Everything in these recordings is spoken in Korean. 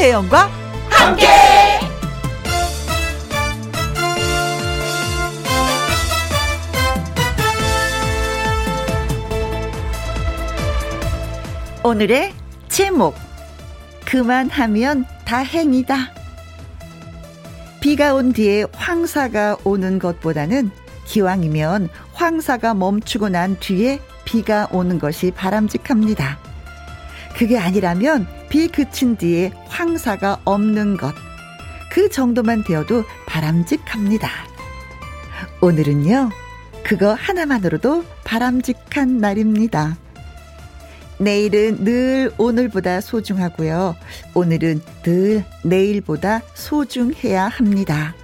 김혜영과 함께. 오늘의 제목 그만하면 다행이다. 비가 온 뒤에 황사가 오는 것보다는 기왕이면 황사가 멈추고 난 뒤에 비가 오는 것이 바람직합니다. 그게 아니라면 비 그친 뒤에 황사가 없는 것. 그 정도만 되어도 바람직합니다. 오늘은요, 그거 하나만으로도 바람직한 날입니다. 내일은 늘 오늘보다 소중하고요. 오늘은 늘 내일보다 소중해야 합니다.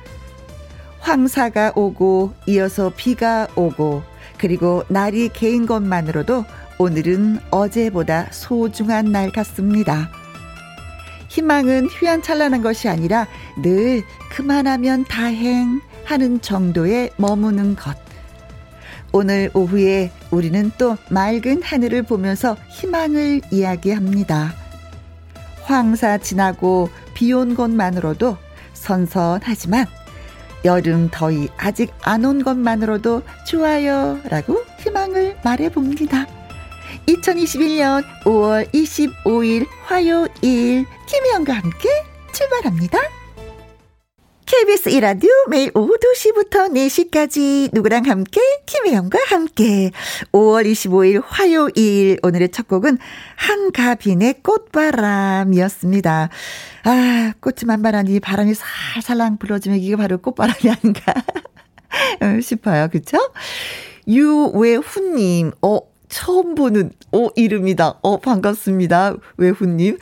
황사가 오고 이어서 비가 오고 그리고 날이 개인 것만으로도 오늘은 어제보다 소중한 날 같습니다. 희망은 휘황찬란한 것이 아니라 늘 그만하면 다행 하는 정도에 머무는 것. 오늘 오후에 우리는 또 맑은 하늘을 보면서 희망을 이야기합니다. 황사 지나고 비 온 것만으로도 선선하지만 여름 더위 아직 안 온 것만으로도 좋아요 라고 희망을 말해봅니다. 2021년 5월 25일 화요일 김혜영과 함께 출발합니다. KBS 이라디오 매일 오후 2시부터 4시까지 누구랑 함께 김혜영과 함께 5월 25일 화요일 오늘의 첫 곡은 한가빈의 꽃바람이었습니다. 아 꽃이 만발하니 바람이 살살랑 불어주면 이게 바로 꽃바람이 아닌가 싶어요. 그쵸? 유외훈님, 어, 처음 보는, 오, 이름이다. 어, 반갑습니다. 외훈님.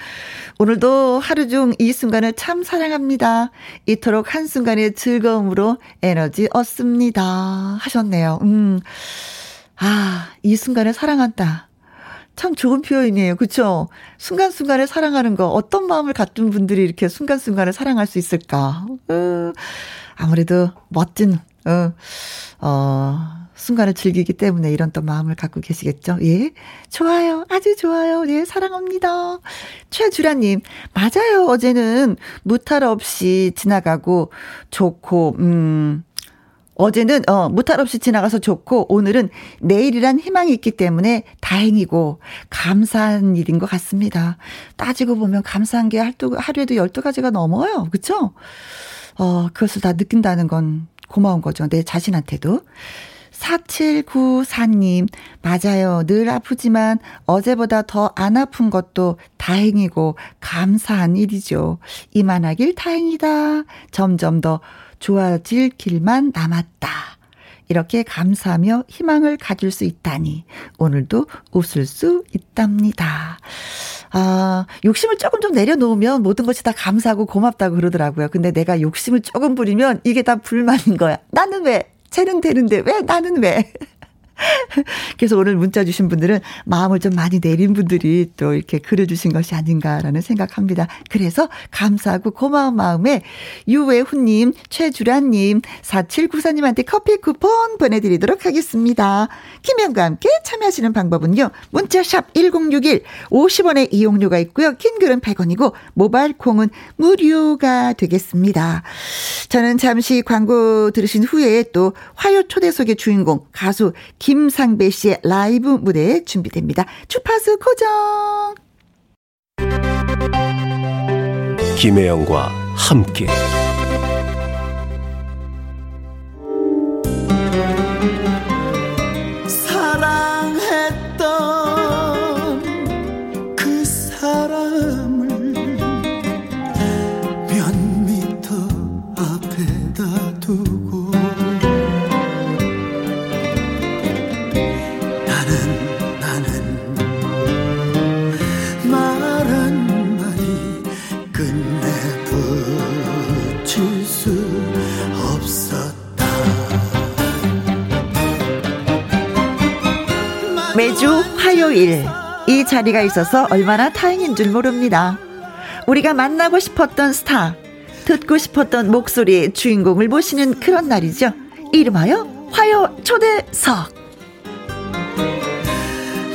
오늘도 하루 중 이 순간을 참 사랑합니다. 이토록 한순간의 즐거움으로 에너지 얻습니다. 하셨네요. 음. 아, 이 순간을 사랑한다. 참 좋은 표현이에요. 그쵸? 순간순간을 사랑하는 거, 어떤 마음을 갖춘 분들이 이렇게 순간순간을 사랑할 수 있을까? 어, 아무래도 멋진, 어, 어, 순간을 즐기기 때문에 이런 또 마음을 갖고 계시겠죠? 예. 좋아요. 아주 좋아요. 예, 사랑합니다. 최주라님, 맞아요. 어제는 무탈 없이 지나가고 좋고, 음, 어제는 어 무탈 없이 지나가서 좋고 오늘은 내일이란 희망이 있기 때문에 다행이고 감사한 일인 것 같습니다. 따지고 보면 감사한 게 하루에도 12가지가 넘어요. 그렇죠? 어 그것을 다 느낀다는 건 고마운 거죠. 내 자신한테도. 4794님, 맞아요. 늘 아프지만 어제보다 더 안 아픈 것도 다행이고 감사한 일이죠. 이만하길 다행이다. 점점 더 좋아질 길만 남았다. 이렇게 감사하며 희망을 가질 수 있다니 오늘도 웃을 수 있답니다. 아, 욕심을 조금 좀 내려놓으면 모든 것이 다 감사하고 고맙다고 그러더라고요. 근데 내가 욕심을 조금 부리면 이게 다 불만인 거야. 나는 왜? 쟤는 되는데 왜 나는 왜? 그래서 오늘 문자 주신 분들은 마음을 좀 많이 내린 분들이 또 이렇게 그려주신 것이 아닌가라는 생각합니다. 그래서 감사하고 고마운 마음에 유외훈님, 최주란님, 4794님한테 커피 쿠폰 보내드리도록 하겠습니다. 김현과 함께 참여하시는 방법은요. 문자샵 1061, 50원의 이용료가 있고요. 긴 글은 100원이고 모바일 콩은 무료가 되겠습니다. 저는 잠시 광고 들으신 후에 또 화요 초대석의 주인공 가수 김상배 씨의 라이브 무대 준비됩니다. 주파수 고정. 김혜영과 함께 화요일 이 자리가 있어서 얼마나 다행인 줄 모릅니다. 우리가 만나고 싶었던 스타, 듣고 싶었던 목소리의 주인공을 모시는 그런 날이죠. 이름하여 화요 초대석.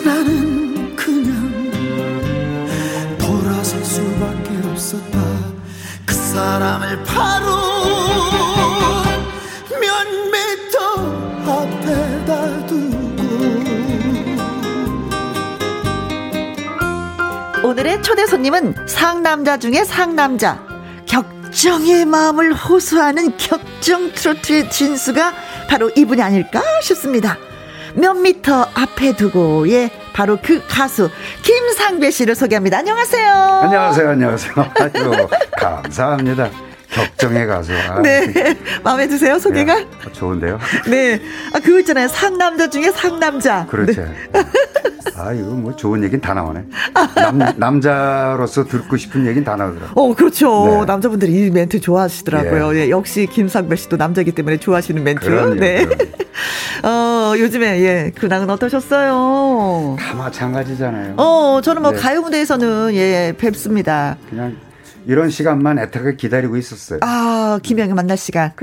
나는 그냥 돌아설 수밖에 없 없었다 그 사람을 바로 손님은 상남자 중에 상남자 격정의 마음을 호소하는 격정 트로트의 진수가 바로 이분이 아닐까 싶습니다. 몇 미터 앞에 두고의 바로 그 가수 김상배 씨를 소개합니다. 안녕하세요. 안녕하세요, 안녕하세요. 아유, 감사합니다. 격정의 가수. 아, 네. 마음에 드세요, 소개가? 네, 좋은데요? 네. 아, 그거 있잖아요. 상남자 중에 상남자. 그렇죠. 네. 아, 이거 뭐 좋은 얘기는 다 나오네. 남, 남자로서 듣고 싶은 얘기는 다 나오더라고요. 어, 그렇죠. 네. 남자분들이 이 멘트 좋아하시더라고요. 예. 예, 역시 김상배 씨도 남자기 때문에 좋아하시는 멘트. 그럼요, 네. 어, 요즘에, 예, 근황은 어떠셨어요? 다 마찬가지잖아요. 어, 저는 뭐 네. 가요 무대에서는 예, 뵙습니다. 그냥 이런 시간만 애타게 기다리고 있었어요. 아, 김영희 만날 시간.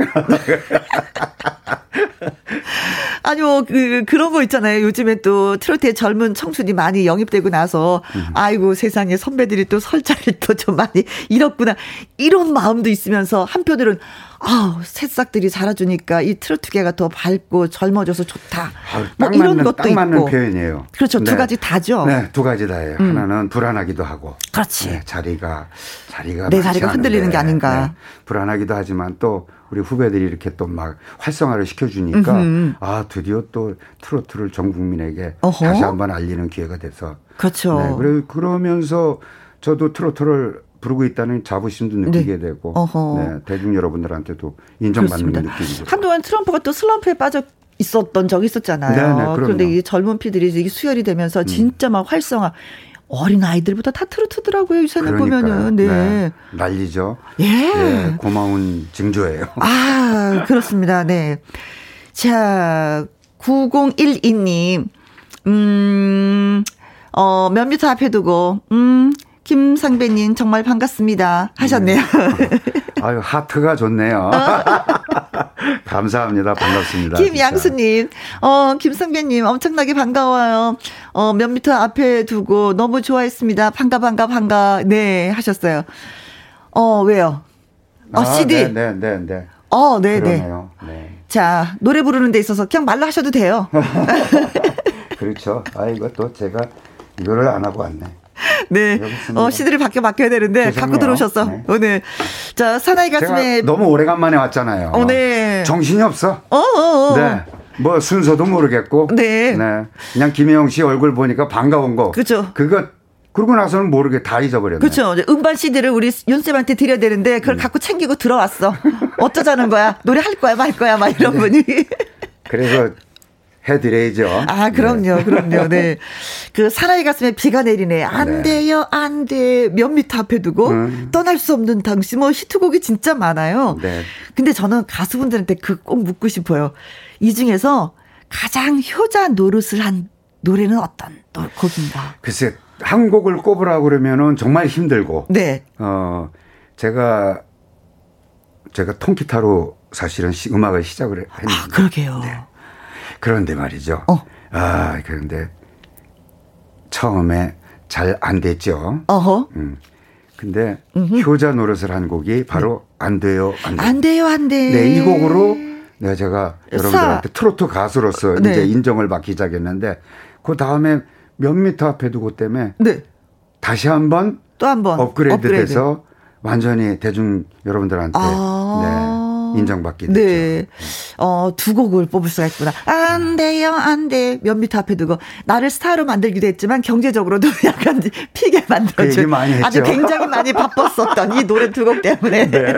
아니, 뭐, 그, 그런 거 있잖아요. 요즘에 또 트로트의 젊은 청춘이 많이 영입되고 나서, 음. 아이고, 세상에 선배들이 또 설자를 또 좀 많이 잃었구나. 이런 마음도 있으면서 한편으로는, 아 새싹들이 자라주니까 이 트로트계가 더 밝고 젊어져서 좋다. 아유, 뭐딱 이런 맞는, 것도 딱 맞는 있고. 표현이에요. 그렇죠. 두 가지 다죠. 음. 네, 두 가지 다예요. 하나는 불안하기도 하고. 그렇지. 네, 자리가 자리가 내 자리가 흔들리는 않은데, 게 아닌가. 네, 불안하기도 하지만 또 우리 후배들이 이렇게 또 막 활성화를 시켜주니까 음흠. 아 드디어 또 트로트를 전 국민에게 어허. 다시 한번 알리는 기회가 돼서 그렇죠. 네, 그래 그러면서 저도 트로트를 부르고 있다는 자부심도 느끼게 되고 어허. 네, 대중 여러분들한테도 인정받는 되고 한동안 트럼프가 또 슬럼프에 빠져 있었던 적이 있었잖아요. 네네. 음. 그런데 이 젊은 피들이 이게 수혈이 되면서 진짜 막 활성화. 어린 아이들보다 다 트로트더라고요. 그러니까요. 보면은 네. 난리죠. 예. 예, 고마운 징조예요. 아, 그렇습니다. 네. 자, 9012님. 음, 어, 몇 미터 앞에 두고, 음, 김상배님 정말 반갑습니다. 하셨네요. 아유 하트가 좋네요. 감사합니다. 반갑습니다. 김양수님, 어, 김성배님, 엄청나게 반가워요. 어, 몇 미터 앞에 두고 너무 좋아했습니다. 반가, 반가, 반가. 네, 하셨어요. 어, 왜요? 어, 진짜. CD. 아, 네, 네, 네, 네. 어, 네, 네. 네. 자, 노래 부르는 데 있어서 그냥 말로 하셔도 돼요. 그렇죠. 아 이거 또 제가 이거를 안 하고 왔네. 네. 어, CD를 밖에 맡겨야 되는데, 죄송해요. 갖고 들어오셨어. 네. 오늘. 자, 사나이 가슴에. 너무 오래간만에 왔잖아요. 어, 네. 정신이 없어. 어, 어, 어. 네. 뭐 순서도 모르겠고. 네. 그냥 김혜영 씨 얼굴 보니까 반가운 거. 그죠. 그거 그러고 나서는 모르게 다 잊어버렸네. 그렇죠. 음반 CD를 우리 윤쌤한테 드려야 되는데 음. 그걸 갖고 챙기고 들어왔어. 어쩌자는 거야? 노래 할 거야, 말 거야, 막 이런 네. 분이. 그래서 해드려야죠. 아, 그럼요, 그럼요. 네. 그 사나이 가슴에 비가 내리네. 안 네. 돼요, 안 돼. 몇 미터 앞에 두고 음. 떠날 수 없는 당신 뭐 히트곡이 진짜 많아요. 네. 근데 저는 가수분들한테 그 꼭 묻고 싶어요. 이 중에서 가장 효자 노릇을 한 노래는 어떤 노- 곡인가? 글쎄 한 곡을 꼽으라 그러면은 정말 힘들고. 네. 어 제가 제가 통기타로 사실은 시- 음악을 시작을 했는데. 아, 그러게요. 그런데 말이죠. 어. 아, 그런데 처음에 잘 안 됐죠. 어허. 음. 근데 효자 노릇을 한 곡이 바로 안 돼요, 안 돼요. 안 돼요, 안 돼. 네, 이 곡으로 네, 제가 사. 여러분들한테 트로트 가수로서 네. 이제 인정을 받기 시작했는데 그 다음에 몇 미터 앞에 두고 때문에 네. 다시 한번 또 한 번. 업그레이드, 돼서 완전히 대중 여러분들한테 아. 네, 인정받게 됐죠. 네. 어, 두 곡을 뽑을 수가 있구나. 안 돼요, 안 돼. 몇 미터 앞에 두고. 나를 스타로 만들기도 했지만 경제적으로도 약간 피게 그 많이 했죠. 아주 굉장히 많이 바빴었던 이 노래 두 곡 때문에. 네.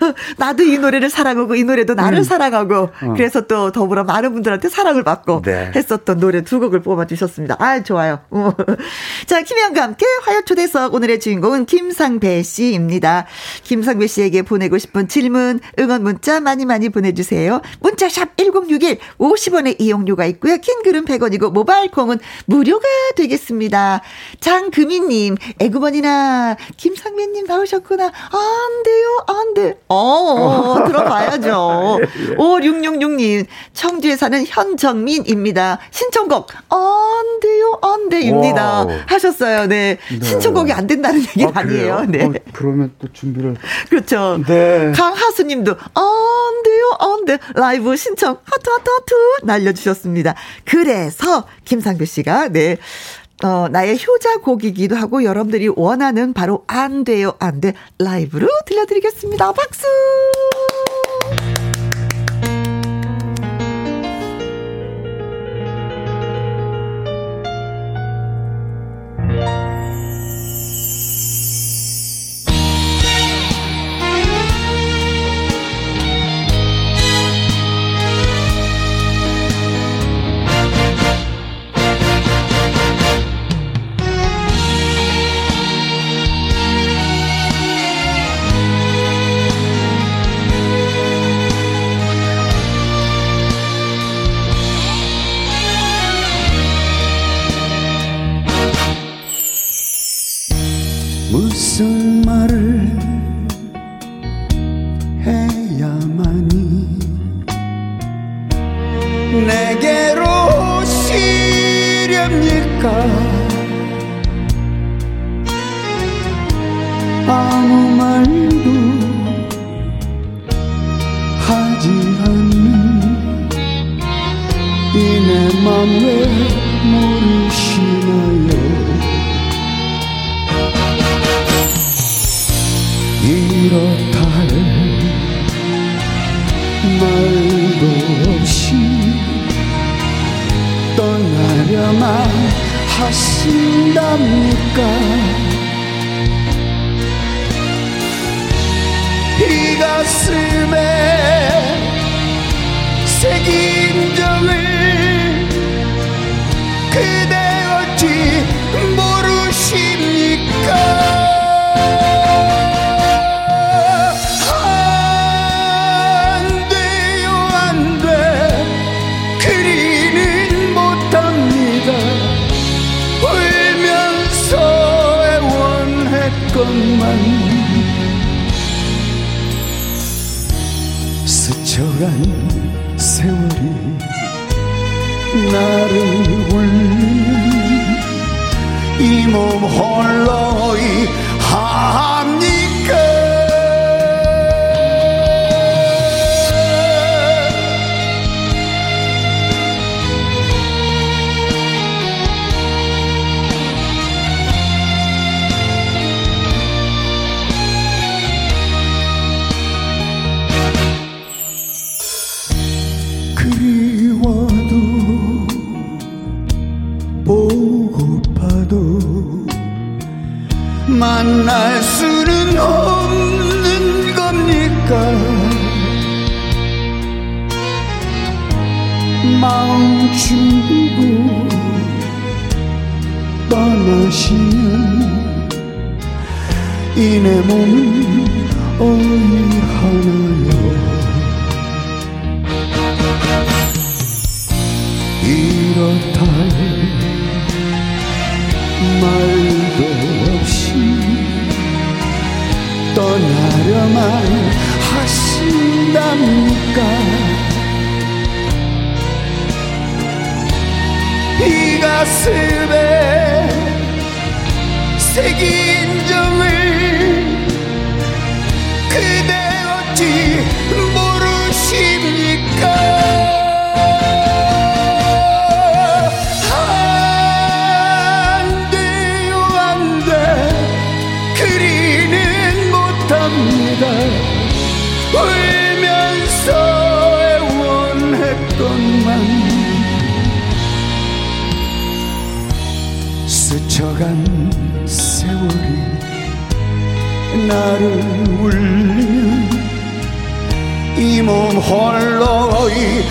나도 이 노래를 사랑하고 이 노래도 나를 음. 사랑하고 그래서 또 더불어 많은 분들한테 사랑을 받고 어. 네. 했었던 노래 두 곡을 뽑아주셨습니다. 아 좋아요. 어. 자 김혜영과 함께 화요 초대석 오늘의 주인공은 김상배 씨입니다. 김상배 씨에게 보내고 싶은 질문 응원 문자 많이 많이 보내주세요. 문자샵 1061 50원의 이용료가 있고요. 긴 글은 100원이고 모바일 콩은 무료가 되겠습니다. 장금희님 애구머니나 김상배님 나오셨구나. 안 돼요 안 돼. 어 어, 들어봐야죠. 5666님, 청주에 사는 현정민입니다. 신청곡, 안 돼요, 안 돼입니다. 하셨어요. 네. 네. 신청곡이 안 된다는 얘기는 아, 니에요 네. 어, 그러면 또 준비를. 그렇죠. 네. 강하수 님도, 안 돼요, 안 돼. 라이브 신청, 하트, 하트, 하트 날려주셨습니다. 그래서, 김상규 씨가, 네. 어, 나의 효자곡이기도 하고 여러분들이 원하는 바로 안 돼요, 안 돼. 라이브로 들려드리겠습니다. 박수! 주고 떠나시면 이 내 몸은 어이하나요? 이렇다 말도 없이 떠나려만 하신답니까 가슴에 새긴 점을 그대 어찌 모르십 스쳐간 세월이 나를 울리면 이 몸 홀로 이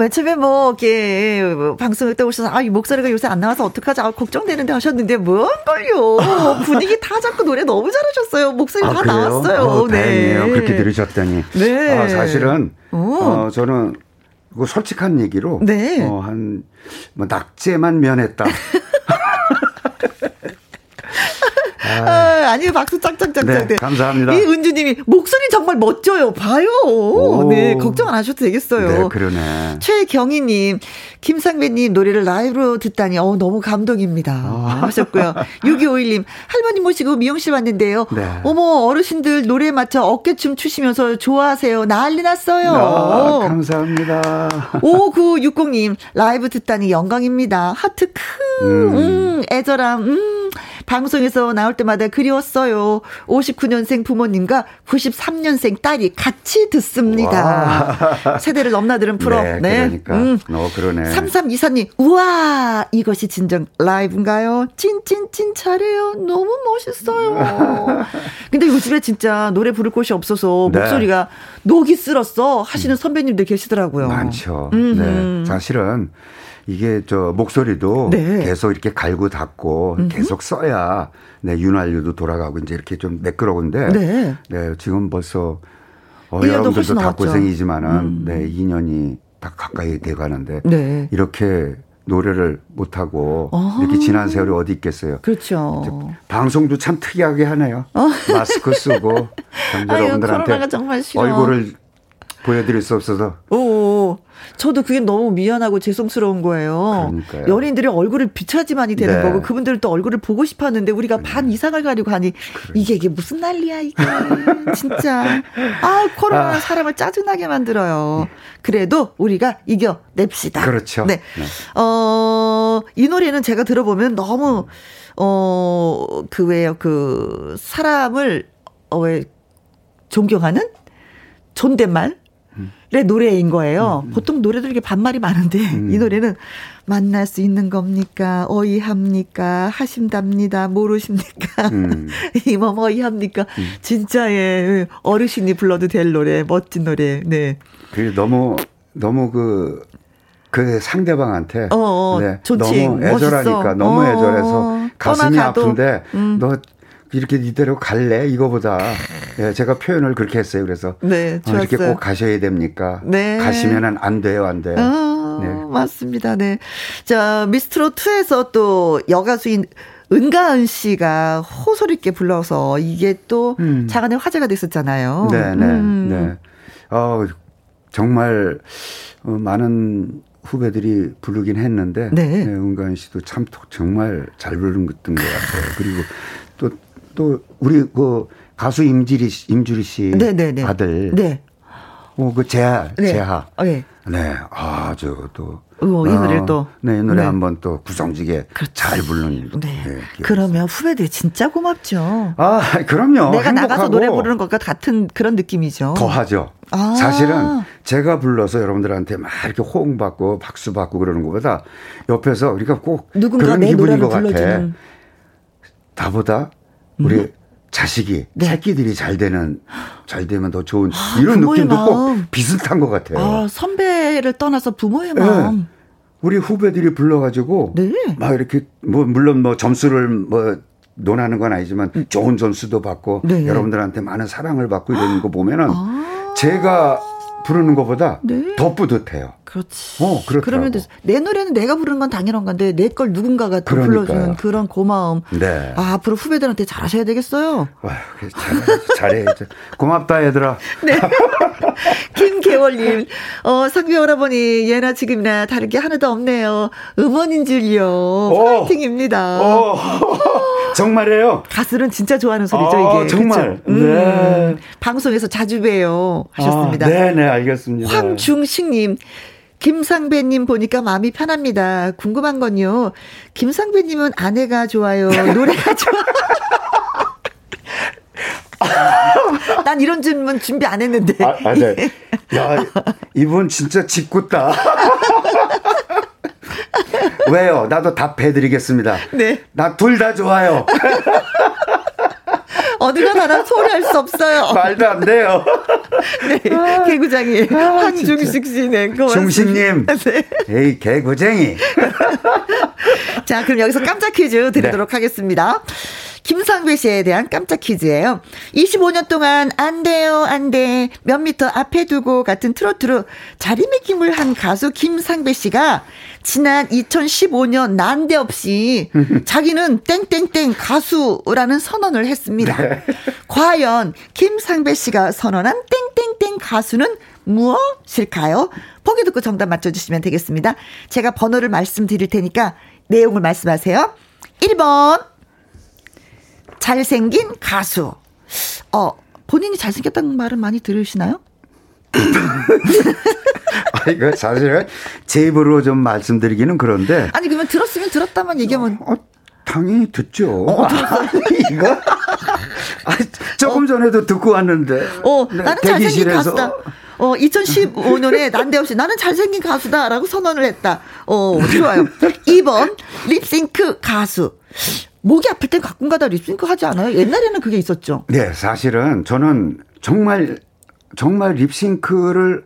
어, 맨 처음에 뭐, 이렇게, 뭐 방송을 때 오셔서, 아, 이 목소리가 요새 안 나와서 어떡하지? 아, 걱정되는데 하셨는데, 뭔걸요? 분위기 다 잡고 노래 너무 잘하셨어요. 목소리 아, 다 그래요? 나왔어요. 어, 네. 다행이에요. 그렇게 들으셨더니. 네. 아, 사실은, 어, 저는, 그 솔직한 얘기로, 네. 어, 한, 뭐, 낙제만 면했다. 아, 니 박수 짝짝짝짝. 네, 네. 감사합니다. 이 은주님이 목소리 정말 멋져요. 봐요. 오. 네, 걱정 안 하셔도 되겠어요. 네, 그러네. 최경희님, 김상배님 노래를 라이브로 듣다니, 어, 너무 감동입니다. 아. 하셨고요. 6251님, 할머니 모시고 미용실 왔는데요. 네. 어머, 어르신들 노래에 맞춰 어깨춤 추시면서 좋아하세요. 난리 났어요. 아, 감사합니다. 5960님, 라이브 듣다니 영광입니다. 하트 크, 음, 음 애절함, 음, 방송에서 나올 때마다 그리웠어요. 59년생 부모님과 93년생 딸이 같이 듣습니다. 와. 세대를 넘나드는 프로. 네. 네. 그러니까. 음. 어, 그러네. 3324님, 우와! 이것이 진정 라이브인가요? 찐찐찐 잘해요. 너무 멋있어요. 근데 요즘에 진짜 노래 부를 곳이 없어서 네. 목소리가 녹이 쓸었어 하시는 선배님들 계시더라고요. 많죠. 음흠. 네. 사실은 이게 저 목소리도 네. 계속 이렇게 갈고 닦고 음흠. 계속 써야 네, 윤활유도 돌아가고 이제 이렇게 좀 매끄러운데 네, 네 지금 벌써 어, 여러분들도 다 고생이지만은 음. 네 2년이 다 가까이 돼 가는데 네. 이렇게 노래를 못 하고 어. 이렇게 지난 세월이 어디 있겠어요. 그렇죠. 방송도 참 특이하게 하네요. 어. 마스크 쓰고 여러분들한테 얼굴을 보여드릴 수 없어서. 오, 저도 그게 너무 미안하고 죄송스러운 거예요. 그러니까요. 연예인들이 얼굴을 비춰야지만이 되는 네. 거고 그분들은 또 얼굴을 보고 싶었는데 우리가 네. 반 이상을 가지고 하니 그래. 이게 이게 무슨 난리야 이게 진짜. 아 코로나 아. 사람을 짜증나게 만들어요. 네. 그래도 우리가 이겨 냅시다. 그렇죠. 네. 네. 어, 이 노래는 제가 들어보면 너무 어, 그 왜요 그 사람을 어, 왜 존경하는 존댓말 의 노래인 거예요. 음, 음. 보통 노래들 이렇게 반말이 많은데 음. 이 노래는 만날 수 있는 겁니까? 어이합니까? 하심답니다. 모르십니까? 음. 이뭐 어이합니까? 음. 진짜 예 어르신이 불러도 될 노래 멋진 노래. 네. 그 너무 너무 그. 그 상대방한테 어, 어, 네, 좋지, 너무 애절하니까 멋있어. 너무 애절해서 어, 가슴이 아픈데 음. 너 이렇게 이대로 갈래? 이거보다 예, 제가 표현을 그렇게 했어요. 그래서 네, 어, 이렇게 꼭 가셔야 됩니까? 네. 가시면은 안 돼요, 안 돼요. 어, 네. 맞습니다. 네. 자, 미스트로 2에서 또 여가수인 은가은 씨가 호소리 있게 불러서 이게 또 음. 자간의 화제가 됐었잖아요. 네, 네, 음. 네. 어, 정말 어, 많은 후배들이 부르긴 했는데 네. 네, 은가은 씨도 참 정말 잘 부르는 것던 것 같아요. 그리고 또 또 우리 그 가수 임지리 임주리 씨 네네네. 네, 네. 아들 네. 어 그 재하 네. 재하 어, 네. 네. 아, 저 또. 어, 이 노래를 또. 네, 이 노래 네. 한번 또 구성지게 그렇지. 잘 부르는. 네. 네 그러면 후배들이 진짜 고맙죠. 아, 그럼요. 내가 행복하고. 나가서 노래 부르는 것과 같은 그런 느낌이죠. 더 하죠. 아. 사실은 제가 불러서 여러분들한테 막 이렇게 호응받고 박수받고 그러는 것보다 옆에서 우리가 꼭 누군가 그런 기분인 것 같아. 나보다 우리 음? 자식이 네. 새끼들이 잘 되는 잘 되면 더 좋은 아, 이런 느낌도 마음. 꼭 비슷한 것 같아요. 아, 선배를 떠나서 부모의 네. 마음. 우리 후배들이 불러가지고 네. 막 이렇게 뭐 물론 뭐 점수를 뭐 논하는 건 아니지만 음. 좋은 점수도 받고 네. 여러분들한테 많은 사랑을 받고 이러는 거 보면은 아. 제가 부르는 것보다 네. 더 뿌듯해요. 그렇지. 어, 그러면 내 노래는 내가 부르는 건 당연한 건데 내 걸 누군가가 더 불러주는 그런 고마움. 네. 아, 앞으로 후배들한테 잘하셔야 되겠어요. 와, 잘해, 잘해. 고맙다 얘들아. 네. 김계월님, 어, 상비 오라버니 예나 지금이나 다른 게 하나도 없네요. 음원인 줄요. 오. 파이팅입니다. 오. 정말이에요? 가수는 진짜 좋아하는 소리죠, 아, 이게. 정말. 음, 네. 방송에서 자주 봬요. 하셨습니다. 아, 네 네, 알겠습니다. 황중식님. 김상배님 보니까 마음이 편합니다. 궁금한 건요. 김상배님은 아내가 좋아요. 노래가 좋아. 난 이런 질문 준비 안 했는데. 아, 아 네. 야, 이분 진짜 짓궂다. 왜요? 나도 답해드리겠습니다. 네. 나 둘 다 좋아요. 어디가 나랑 소리할 수 없어요. 말도 안 돼요. 네, 아, 개구장이 아, 황중식 씨네. 고맙습니다. 중식님. 네. 에이, 개구쟁이. 자, 그럼 여기서 깜짝 퀴즈 드리도록 네. 하겠습니다. 김상배 씨에 대한 깜짝 퀴즈예요. 25년 동안 안 돼요, 안 돼. 몇 미터 앞에 두고 같은 트로트로 자리매김을 한 가수 김상배 씨가 지난 2015년 난데없이 자기는 땡땡땡 가수라는 선언을 했습니다. 네. 과연 김상배 씨가 선언한 땡땡땡 가수는 무엇일까요? 보기 듣고 정답 맞춰주시면 되겠습니다. 제가 번호를 말씀드릴 테니까 내용을 말씀하세요. 1번 잘생긴 가수. 어, 본인이 잘생겼다는 말은 많이 들으시나요? 아, 이거 사실은 제 입으로 좀 말씀드리기는 그런데. 아니, 그러면 들었으면 들었다만 얘기하면. 어, 당연히 듣죠. 어, 이거? 아, 조금 어? 전에도 듣고 왔는데. 어, 네, 나는 잘생긴 가수다. 어, 2015년에 난데없이 나는 잘생긴 가수다라고 선언을 했다. 어, 좋아요. 2번, 립싱크 가수. 목이 아플 땐 가끔가다 립싱크 하지 않아요? 옛날에는 그게 있었죠. 네, 사실은 저는 정말 정말 립싱크를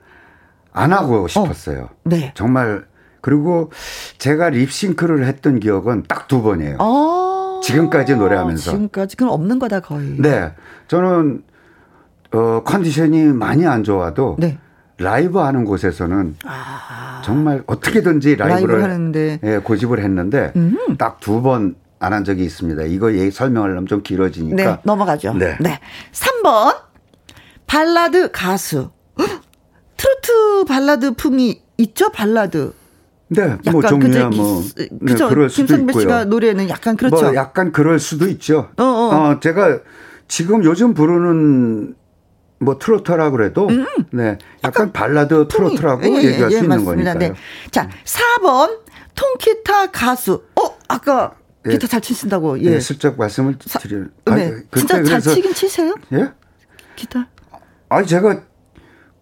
안 하고 싶었어요. 어, 네. 정말 그리고 제가 립싱크를 했던 기억은 딱 두 번이에요. 아~ 지금까지 노래하면서. 지금까지 그럼 없는 거다 거의. 네, 저는 어 컨디션이 많이 안 좋아도 네. 라이브 하는 곳에서는 아~ 정말 어떻게든지 라이브를 라이브 하는데. 예, 고집을 했는데 음. 딱두 번 안 한 적이 있습니다. 이거 얘기 설명하려면 좀 길어지니까. 네, 넘어가죠. 네. 네. 3번 발라드 가수. 트로트 발라드 풍이 있죠? 발라드. 네, 뭐 종류야 뭐 네, 그럴 수도 김상배 있고요. 씨가 노래는 약간 그렇죠. 뭐 약간 그럴 수도 있죠. 어, 어. 어 제가 지금 요즘 부르는 뭐 트로트라 그래도 음. 네, 약간 발라드 트로트라고 예, 예, 얘기할 예, 수 있는 거니까요. 네. 자, 4번 통기타 가수. 어, 아까 예. 기타 잘 치신다고. 예. 네, 슬쩍 말씀을 드려요. 네. 진짜 잘 치긴 치세요? 예? 기타? 아니 제가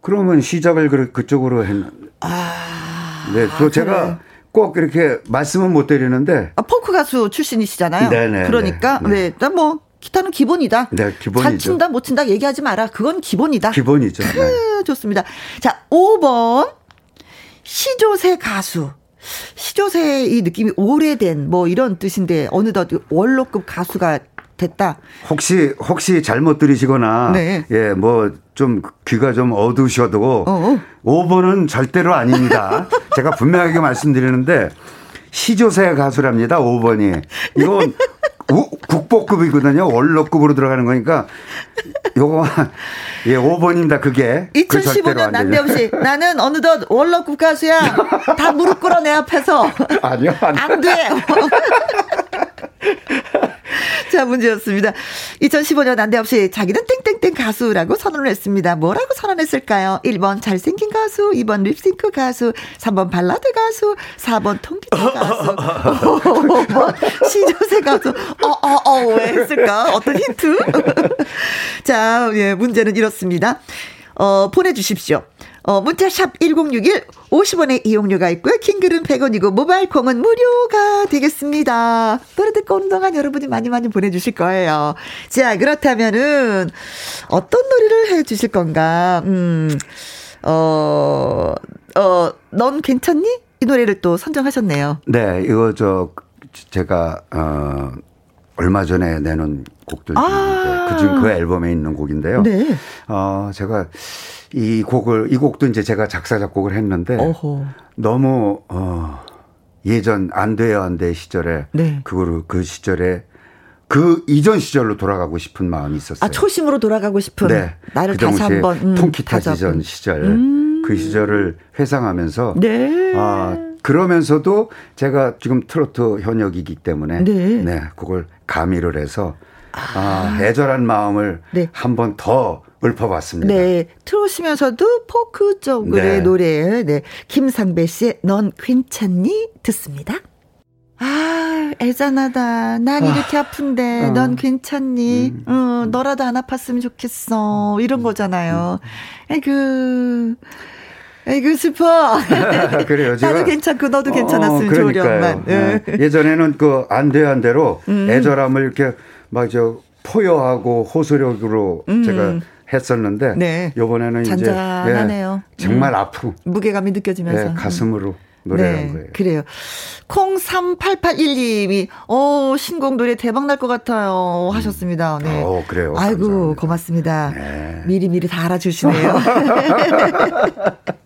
그러면 시작을 그, 그쪽으로 했. 아. 네, 또 아, 제가 그래. 꼭 이렇게 말씀은 못 드리는데. 아, 포크 가수 출신이시잖아요. 네네. 그러니까 네, 네. 뭐 기타는 기본이다. 네, 기본이죠. 잘 친다 못 친다 얘기하지 마라. 그건 기본이다. 기본이죠. 네. 좋습니다. 자, 5번 시조새 가수. 시조새 이 느낌이 오래된 뭐 이런 뜻인데 어느덧 원로급 가수가 됐다. 혹시 혹시 잘못 들으시거나 네. 예, 뭐 좀 귀가 좀 어두우셔도 어 5번은 절대로 아닙니다. 제가 분명하게 말씀드리는데 시조새 가수랍니다. 5번이. 이건 국보급이거든요. 원로급으로 들어가는 거니까 요거 예 5번입니다. 그게 2015년 그 난데없이 나는 어느덧 원로급 가수야. 다 무릎 꿇어 내 앞에서. 아니요. 안, 안 돼. 자, 문제였습니다. 2015년 난데없이 자기는 땡땡땡 가수라고 선언을 했습니다. 뭐라고 선언했을까요? 1번 잘생긴 가수, 2번 립싱크 가수, 3번 발라드 가수, 4번 통기타 가수, 5번 시조새 가수. 어, 어, 어, 왜 했을까? 어떤 힌트? 자, 예, 문제는 이렇습니다. 어, 보내주십시오. 어, 문자샵 1061 50원의 이용료가 있고요. 킹글은 100원이고 모바일 콩은 무료가 되겠습니다. 노래 듣고 오는 동안 여러분이 많이 많이 보내주실 거예요. 자, 그렇다면은 어떤 노래를 해 주실 건가? 음, 어, 어, 넌 괜찮니? 이 노래를 또 선정하셨네요. 네, 이거 저 제가 어 얼마 전에 내놓은 곡들 중에 아~ 그중 그 앨범에 있는 곡인데요. 네. 어 제가 이 곡을 이 곡도 이제 제가 작사 작곡을 했는데 어허. 너무 어 예전 안 돼요 안 돼 시절에 네. 그거를 그 시절에 그 이전 시절로 돌아가고 싶은 마음이 있었어요. 아 초심으로 돌아가고 싶은 네. 나를 그 다시 한번 음, 통기타 지전 시절 음. 그 시절을 회상하면서 네. 아 그러면서도 제가 지금 트로트 현역이기 때문에 네, 네 그걸 가미를 해서 아, 아 애절한 마음을 네. 한번 더 읊어봤습니다. 네. 트롯이면서도 포크 쪽의 네. 노래, 네. 김상배 씨의 넌 괜찮니? 듣습니다. 아, 애잔하다. 난 아, 이렇게 아픈데, 어. 넌 괜찮니? 음. 어, 너라도 안 아팠으면 좋겠어. 이런 음. 거잖아요. 음. 에그. 에이그 슬퍼. 그래요. 제가 나도 괜찮고 너도 어, 괜찮았으면 어, 좋으련만. 네. 예전에는 그 안 돼안 돼로 음. 애절함을 이렇게 막 저 포효하고 호소력으로 음. 제가 했었는데 네. 이번에는 잔잔하네요. 이제 예, 정말 음. 아프고 무게감이 느껴지면서 예, 가슴으로 노래한 네, 거예요. 그래요. 콩 3881님이 어 신곡 노래 대박 날 것 같아요 하셨습니다. 네. 어, 그래요. 아이고 감사합니다. 고맙습니다. 네. 미리 미리 다 알아주시네요.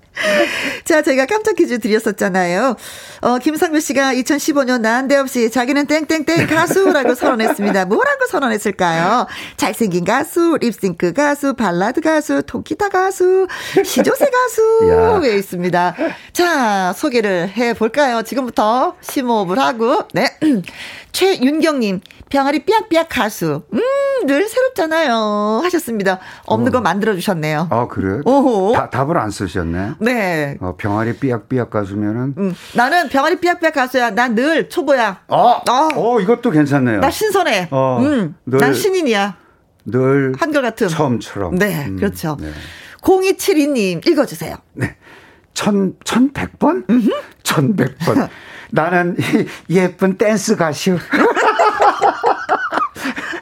자, 저희가 깜짝 퀴즈 드렸었잖아요. 어, 김상규 씨가 2015년 난데없이 자기는 땡땡땡 가수라고 선언했습니다. 뭐라고 선언했을까요? 잘생긴 가수, 립싱크 가수, 발라드 가수, 통기타 가수, 시조새 가수, 왜 있습니다. 자, 소개를 해 볼까요? 지금부터 심호흡을 하고, 네. 최윤경님, 병아리 삐약삐약 가수. 음, 늘 새롭잖아요. 하셨습니다. 없는 어. 거 만들어주셨네요. 아, 그래? 오호. 다, 답을 안 쓰셨네. 네. 어, 병아리 삐약삐약 가수면은. 음, 나는 병아리 삐약삐약 가수야. 난 늘 초보야. 어, 어, 어 이것도 괜찮네요. 나 신선해. 어, 음, 늘, 난 신인이야. 늘. 한결같은. 처음처럼. 네, 음, 그렇죠. 네. 0272님, 읽어주세요. 네. 천, 천백 번? 천백 번. 나는 예쁜 댄스 가수.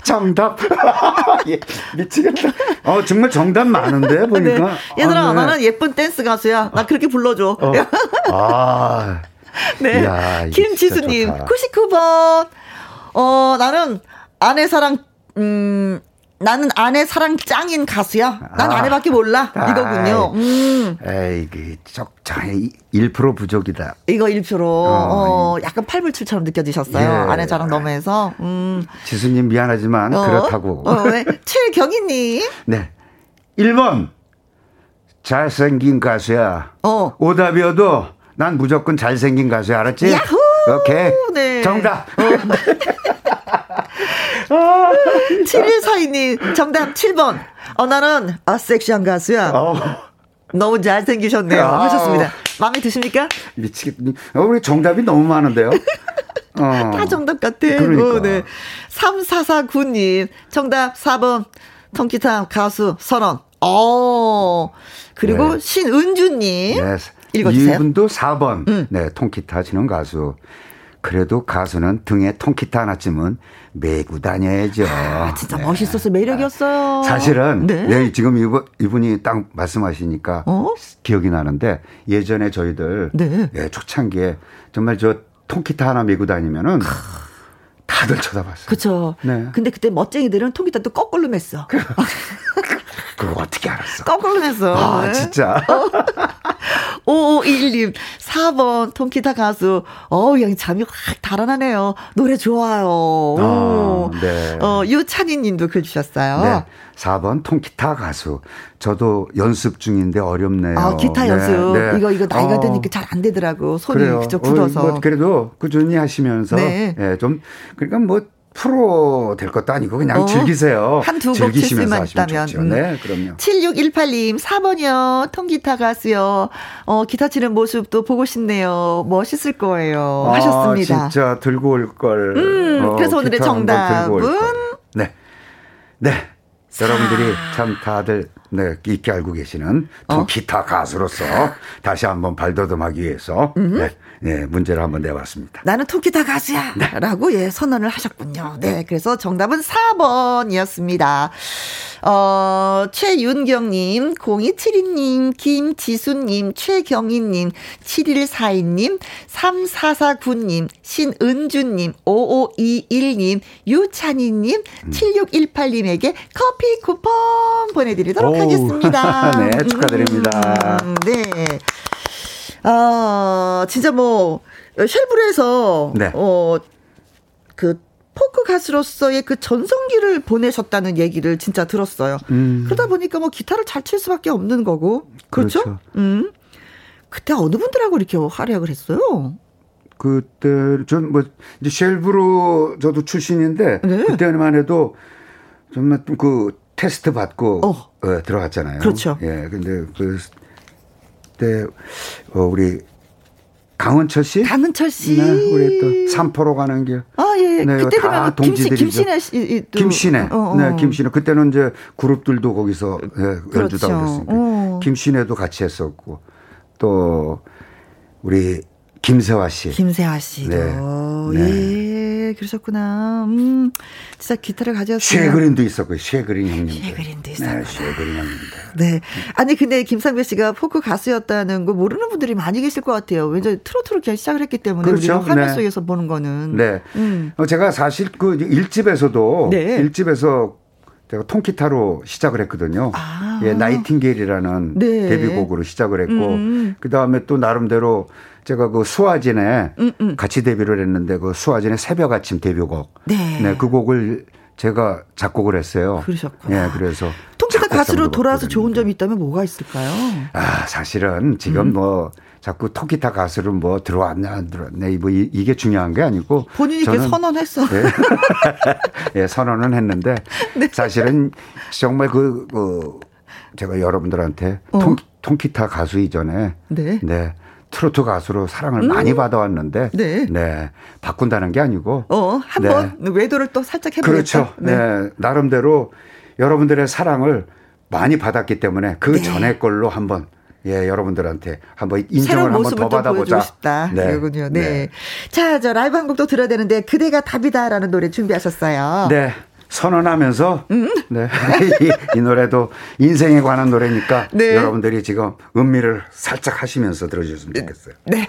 정답. 예, 미치겠다. 어, 정말 정답 많은데, 보니까. 네. 얘들아, 아, 네. 나는 예쁜 댄스 가수야. 나 그렇게 불러줘. 어. 아. 네. 야, 김지수님, 99번. 어, 나는 아내 사랑, 음, 나는 아내 사랑 짱인 가수야. 난 아, 아내밖에 몰라. 이거군요. 음. 에이, 그, 적당히 1% 부족이다. 이거 1%. 어, 어 약간 팔불출처럼 느껴지셨어요. 예. 아내 자랑 너무 해서. 음. 지수님 미안하지만 어? 그렇다고. 어, 왜? 최경희님. 네. 1번. 잘생긴 가수야. 어. 오답이어도 난 무조건 잘생긴 가수야. 알았지? 야호! 오케이. 네. 정답. 어. 7142님, 정답 7번. 어, 나는, 아, 섹시한 가수야. 어. 너무 잘생기셨네요. 아. 하셨습니다. 마음에 드십니까? 미치겠니. 어, 우리 정답이 너무 많은데요? 어. 다 정답 같아. 그러니까. 어, 네. 3449님, 정답 4번. 통기타 가수 선언. 어. 그리고 네. 신은주님. 네. 읽어주세요. 이분도 4번. 음. 네, 통기타 치는 가수. 그래도 가수는 등에 통기타 하나쯤은 메고 다녀야죠. 아, 진짜 네. 멋있어서 매력이었어요. 사실은 네. 네 지금 이분, 이분이 딱 말씀하시니까 어? 기억이 나는데 예전에 저희들 네. 예, 초창기에 정말 저 통기타 하나 메고 다니면은 다들 쳐다봤어요. 그렇죠. 네. 근데 그때 멋쟁이들은 통기타 또 거꾸로 맸어. 그거 어떻게 알았어? 거꾸로 냈어. 아, 네. 진짜. 5521님, 4번 통기타 가수. 어우, 양 잠이 확 달아나네요. 노래 좋아요. 아, 네. 어, 유찬희 님도 글 주셨어요. 네. 4번 통기타 가수. 저도 연습 중인데 어렵네요. 아, 기타 네, 연습. 네. 이거, 이거 나이가 어. 드니까 잘 안 되더라고. 손이 그래요. 그저 굳어서. 어, 뭐 그래도 꾸준히 하시면서. 네. 네. 좀, 그러니까 뭐 프로 될 것도 아니고 그냥 어, 즐기세요. 한두 곡칠 수만 있다면. 음. 네, 그럼요. 7618님, 4번이요. 통기타 가수요. 어, 기타 치는 모습도 보고 싶네요. 멋있을 거예요. 아, 하셨습니다. 진짜 들고 올 걸. 음, 어, 그래서 오늘의 정답은? 네. 네. 여러분들이 참 다들 네, 있게 알고 계시는 어? 기타 가수로서 다시 한번 발돋움하기 위해서 네, 네, 문제를 한번 내봤습니다. 나는 통기타 가수야! 네. 라고 예, 선언을 하셨군요. 네, 그래서 정답은 4번이었습니다. 어, 최윤경님, 0272님, 김지수님, 최경희님, 7142님, 3449님, 신은주님, 5521님, 유찬희님, 음. 7618님에게 커피 쿠폰 보내드리도록 오. 하겠습니다. 네, 축하드립니다. 음, 네. 아, 진짜 뭐, 쉘브에서, 네. 어, 그, 포크 가수로서의 그 전성기를 보내셨다는 얘기를 진짜 들었어요. 음. 그러다 보니까 뭐 기타를 잘 칠 수밖에 없는 거고. 그렇죠? 그렇죠. 음. 그때 어느 분들하고 이렇게 활약을 했어요? 그때 전뭐 이제 쉘브로 저도 출신인데 네. 그때만 해도 정말 그 테스트 받고 어. 어, 들어갔잖아요. 그렇죠. 예. 근데 그그 때 어 우리 강은철 씨? 강은철 씨. 네, 우리 또 삼포로 가는 길. 아, 예. 네, 그때 다 동지들이죠. 김신혜 씨. 또. 김신혜. 어, 어. 네, 김신혜. 그때는 이제 그룹들도 거기서 네, 그렇죠. 연주도 하고 그랬으니까. 어. 김신혜도 같이 했었고 또 우리 김세화 씨. 김세화 씨도. 네. 네. 예. 그러셨구나. 음, 진짜 기타를 가져왔어요. 쉐그린도 있었고, 쉐그린 형님. 쉐그린도 있었고. 네, 쉐그린 형님들. 네. 아니, 근데 김상배 씨가 포크 가수였다는 거 모르는 분들이 많이 계실 것 같아요. 왠지 트로트로 시작을 했기 때문에. 그렇죠. 화면 네. 속에서 보는 거는. 네. 음. 어, 제가 사실 그 일집에서도. 네. 일집에서 제가 통기타로 시작을 했거든요. 아. 예, 나이팅게일이라는 네. 데뷔곡으로 시작을 했고, 음. 그 다음에 또 나름대로 제가 그 수아진에 음, 음. 같이 데뷔를 했는데 그 수아진의 새벽 아침 데뷔곡. 네. 네. 그 곡을 제가 작곡을 했어요. 그러셨구나. 예, 그래서 통기타 가수로 돌아와서 좋은 점이 있다면 뭐가 있을까요? 아, 사실은 지금 음. 뭐 자꾸 통기타 가수를 뭐 들어왔냐 안 들어왔냐 뭐 이, 게 중요한 게 아니고 본인이 저는 선언했어. 네. 예, 선언은 했는데 네. 사실은 정말 그, 그 제가 여러분들한테 어. 통, 통기타 가수 이전에 네. 네. 트로트 가수로 사랑을 음. 많이 받아왔는데 네. 네. 바꾼다는 게 아니고 어, 한번 네. 외도를 또 살짝 해보겠다. 그렇죠. 네. 네. 나름대로 여러분들의 사랑을 많이 받았기 때문에 그 네. 전에 걸로 한번 예, 여러분들한테 한번 인정을 한번 더 받아보자. 싶다. 네. 그렇군요. 네. 네. 자, 저 라이브 한 곡도 들어야 되는데 그대가 답이다라는 노래 준비하셨어요. 네. 선언하면서 음? 네. 이, 이, 노래도 인생에 관한 노래니까 네. 여러분들이 지금 음미를 살짝 하시면서 들어주셨으면 좋겠어요. 네.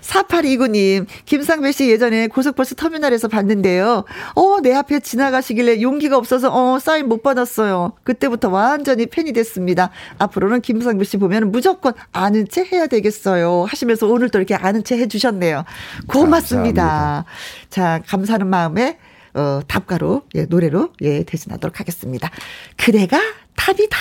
4829님, 김상배 씨 예전에 고속버스 터미널에서 봤는데요. 어, 내 앞에 지나가시길래 용기가 없어서 어, 사인 못 받았어요. 그때부터 완전히 팬이 됐습니다. 앞으로는 김상배 씨 보면 무조건 아는 체 해야 되겠어요. 하시면서 오늘 또 이렇게 아는 체 해주셨네요. 고맙습니다. 감사합니다. 자, 감사하는 마음에 어, 답가로, 예, 노래로, 예, 대신하도록 하겠습니다. 그대가 답이다.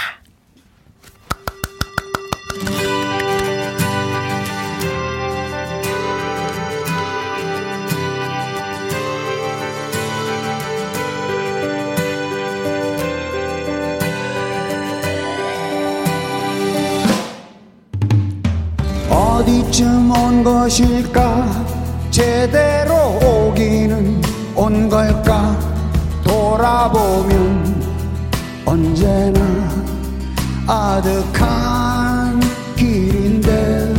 어디쯤 온 것일까 제대로 온 걸까? 돌아보면 언제나 아득한 길인데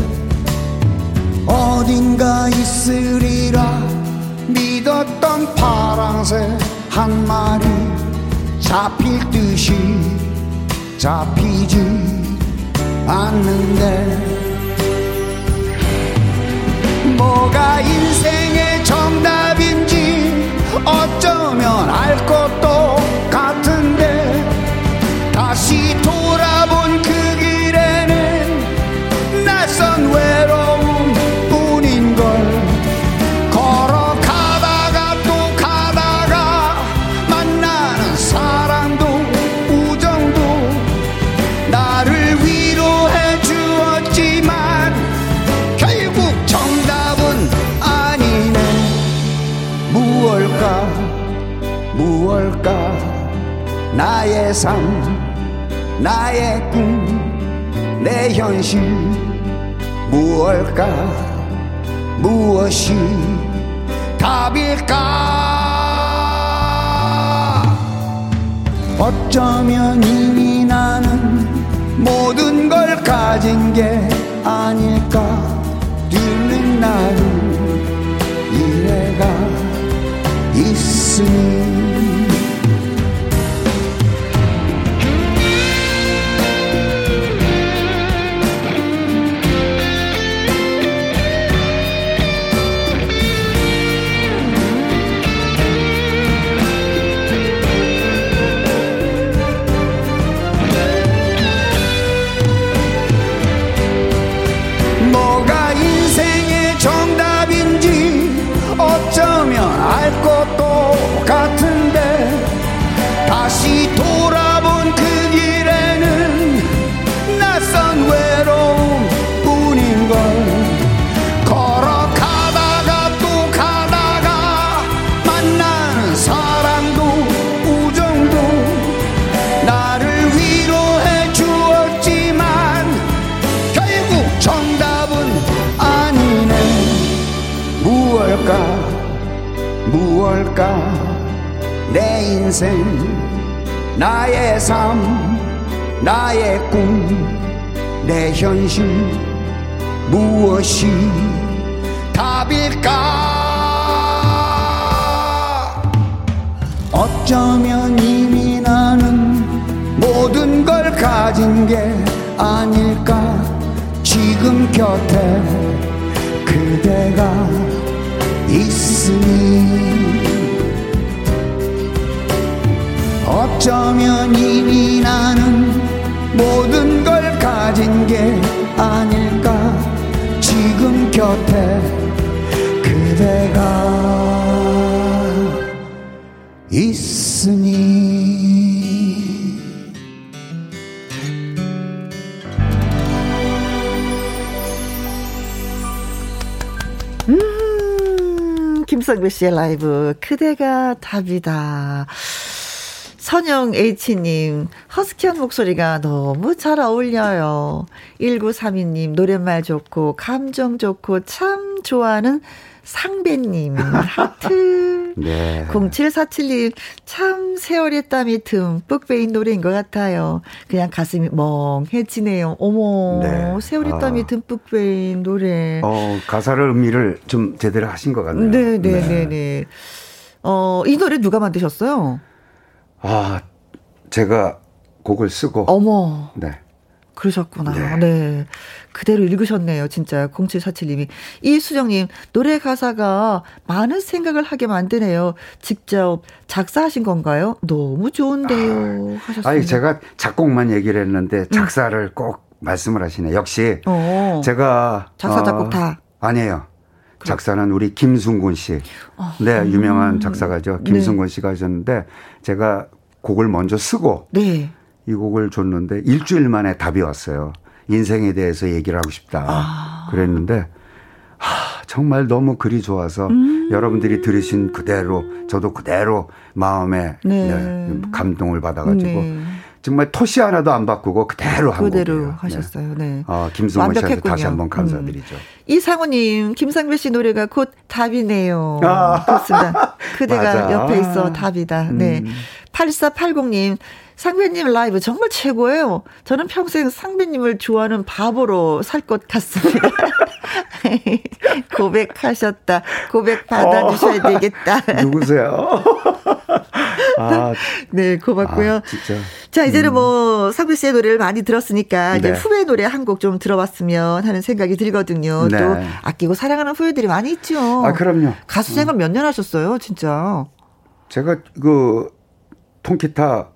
어딘가 있으리라 믿었던 파랑새 한 마리 잡힐 듯이 잡히지 않는데 뭐가 정답인지 어쩌면 알 것도 나의 삶 나의 꿈 내 현실 무엇일까? 무엇이 답일까? 어쩌면 이미 나는 모든 걸 가진 게 아닐까? 듣는 나는 이래가 있으니 무얼까? 내 인생 나의 삶 나의 꿈 내 현실 무엇이 답일까? 어쩌면 이미 나는 모든 걸 가진 게 아닐까? 지금 곁에 그대가 있으니 어쩌면 이미 나는 모든 걸 가진 게 아닐까? 지금 곁에 그대가 있으니 음, 김상배 씨의 라이브 그대가 답이다. 선영 H님, 허스키한 목소리가 너무 잘 어울려요. 1932님, 노랫말 좋고, 감정 좋고, 참 좋아하는 상배님, 하트. 네. 0747님, 참 세월의 땀이 듬뿍 베인 노래인 것 같아요. 그냥 가슴이 멍해지네요. 어머, 네. 세월의 아. 땀이 듬뿍 베인 노래. 어, 가사를 의미를 좀 제대로 하신 것 같네요. 네네네네. 네, 네, 네. 어, 이 노래 누가 만드셨어요? 아, 제가 곡을 쓰고. 어머. 네. 그러셨구나. 네. 네. 그대로 읽으셨네요. 진짜 0747님이. 이수정님 노래 가사가 많은 생각을 하게 만드네요. 직접 작사하신 건가요? 너무 좋은데요. 아, 하셨습니다. 아니 제가 작곡만 얘기를 했는데 음. 작사를 음. 꼭 말씀을 하시네. 역시 어. 제가 작사 작곡 어, 다 아니에요. 작사는 우리 김순곤 씨. 어. 네, 유명한 작사가죠. 김순곤 네. 씨가 하셨는데 제가 곡을 먼저 쓰고 네. 이 곡을 줬는데 일주일 만에 답이 왔어요. 인생에 대해서 얘기를 하고 싶다. 아. 그랬는데 하, 정말 너무 글이 좋아서 음. 여러분들이 들으신 그대로 저도 그대로 마음에 네. 네, 감동을 받아가지고 네. 정말 토시 하나도 안 바꾸고 그대로 한 그대로 곡이에요. 네. 하셨어요. 네. 어, 김승원 씨한테 다시 한번 감사드리죠. 음. 이상우님, 김상배 씨 노래가 곧 답이네요. 아. 그렇습니다. 그대가. 옆에 있어 답이다. 네. 음. 8480님, 상배님 라이브 정말 최고예요. 저는 평생 상배님을 좋아하는 바보로 살 것 같습니다. 고백하셨다. 고백 받아주셔야 어. 되겠다. 누구세요? 아, 네, 고맙고요. 아, 진짜. 자, 이제는 뭐 음. 뭐, 상배 씨의 노래를 많이 들었으니까, 네. 이제 후배 노래 한 곡 좀 들어봤으면 하는 생각이 들거든요. 네. 또, 아끼고 사랑하는 후배들이 많이 있죠. 아, 그럼요. 가수 생활 음. 몇년 하셨어요, 진짜? 제가 그, 통기타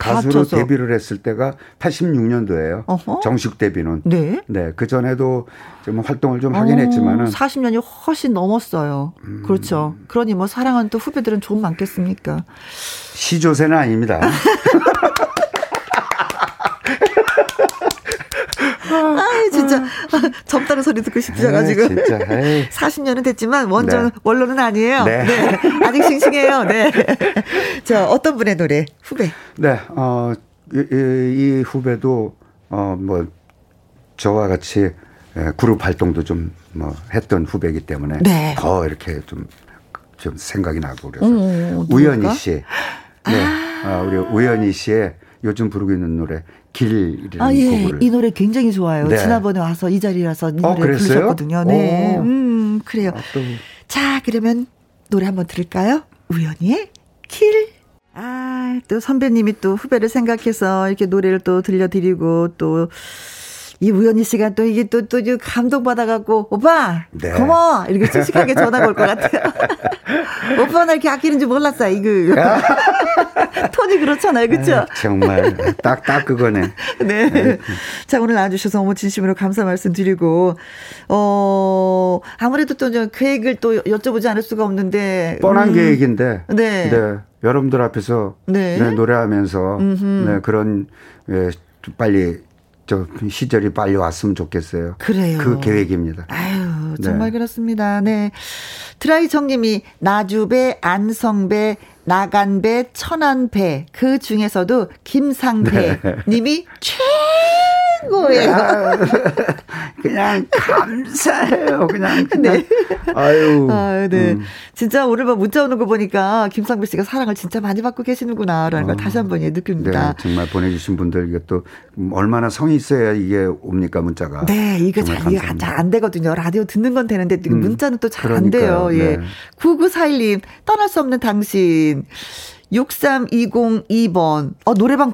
가수로 데뷔를 했을 때가 86년도예요. 어허? 정식 데뷔는. 네. 네. 그 전에도 좀 활동을 좀 하긴 어, 했지만은 40년이 훨씬 넘었어요. 음. 그렇죠. 그러니 뭐 사랑하는 또 후배들은 좀 많겠습니까? 시조세는 아닙니다. 아, 진짜 젊다는 소리 듣고 싶으셔가지고. 진짜. 40년은 됐지만 원전 네. 원로는 아니에요. 네. 네. 아직 싱싱해요. 네. 자 어떤 분의 노래 후배? 네. 어, 이, 이 후배도 어 뭐 저와 같이 그룹 활동도 좀 뭐 했던 후배이기 때문에 네. 더 이렇게 좀좀 생각이 나고 그래서 음, 우연희 씨. 네. 아. 어, 우리 우연희 씨의 요즘 부르고 있는 노래 길이라는 아, 예. 곡을. 이 노래 굉장히 좋아요. 네. 지난번에 와서 이 자리라서 이 어, 노래 부르셨거든요. 네. 오. 음, 그래요. 아, 자, 그러면 노래 한번 들을까요? 우연히의 길. 아, 또 선배님이 또 후배를 생각해서 이렇게 노래를 또 들려드리고 또 이 우연희 씨가 또 이게 또, 또 감동받아갖고, 오빠! 네. 고마워! 이렇게 씩씩하게 전화가 올 것 같아요. 오빠 나 이렇게 아끼는 줄 몰랐어, 이거. 톤이 그렇잖아요, 그쵸? 아, 정말. 딱, 딱 그거네. 네. 네. 자, 오늘 나와주셔서 너무 진심으로 감사 말씀 드리고, 어, 아무래도 또 계획을 또 여쭤보지 않을 수가 없는데. 뻔한 음. 계획인데. 네. 네. 여러분들 앞에서 네. 네 노래하면서 네, 그런 예, 빨리 저 시절이 빨리 왔으면 좋겠어요. 그래요. 그 계획입니다. 아유, 정말 네. 그렇습니다. 네. 드라이 정님이 나주배, 안성배, 나간배, 천안배 그 중에서도 김상배 네. 님이 최 거예요. 그냥 감사해요. 그냥. 네. 아유. 아, 네. 음. 진짜 오늘 막 문자 오는 거 보니까 김상배 씨가 사랑을 진짜 많이 받고 계시는구나라는 걸 어. 다시 한번 예, 느낍니다. 네, 정말 보내주신 분들 이게 또 얼마나 성이 있어야 이게 옵니까 문자가. 네, 이거 잘안 되거든요. 라디오 듣는 건 되는데 음. 문자는 또 잘 안 돼요. 예. 네. 9941님 떠날 수 없는 당신. 63202번. 어, 노래방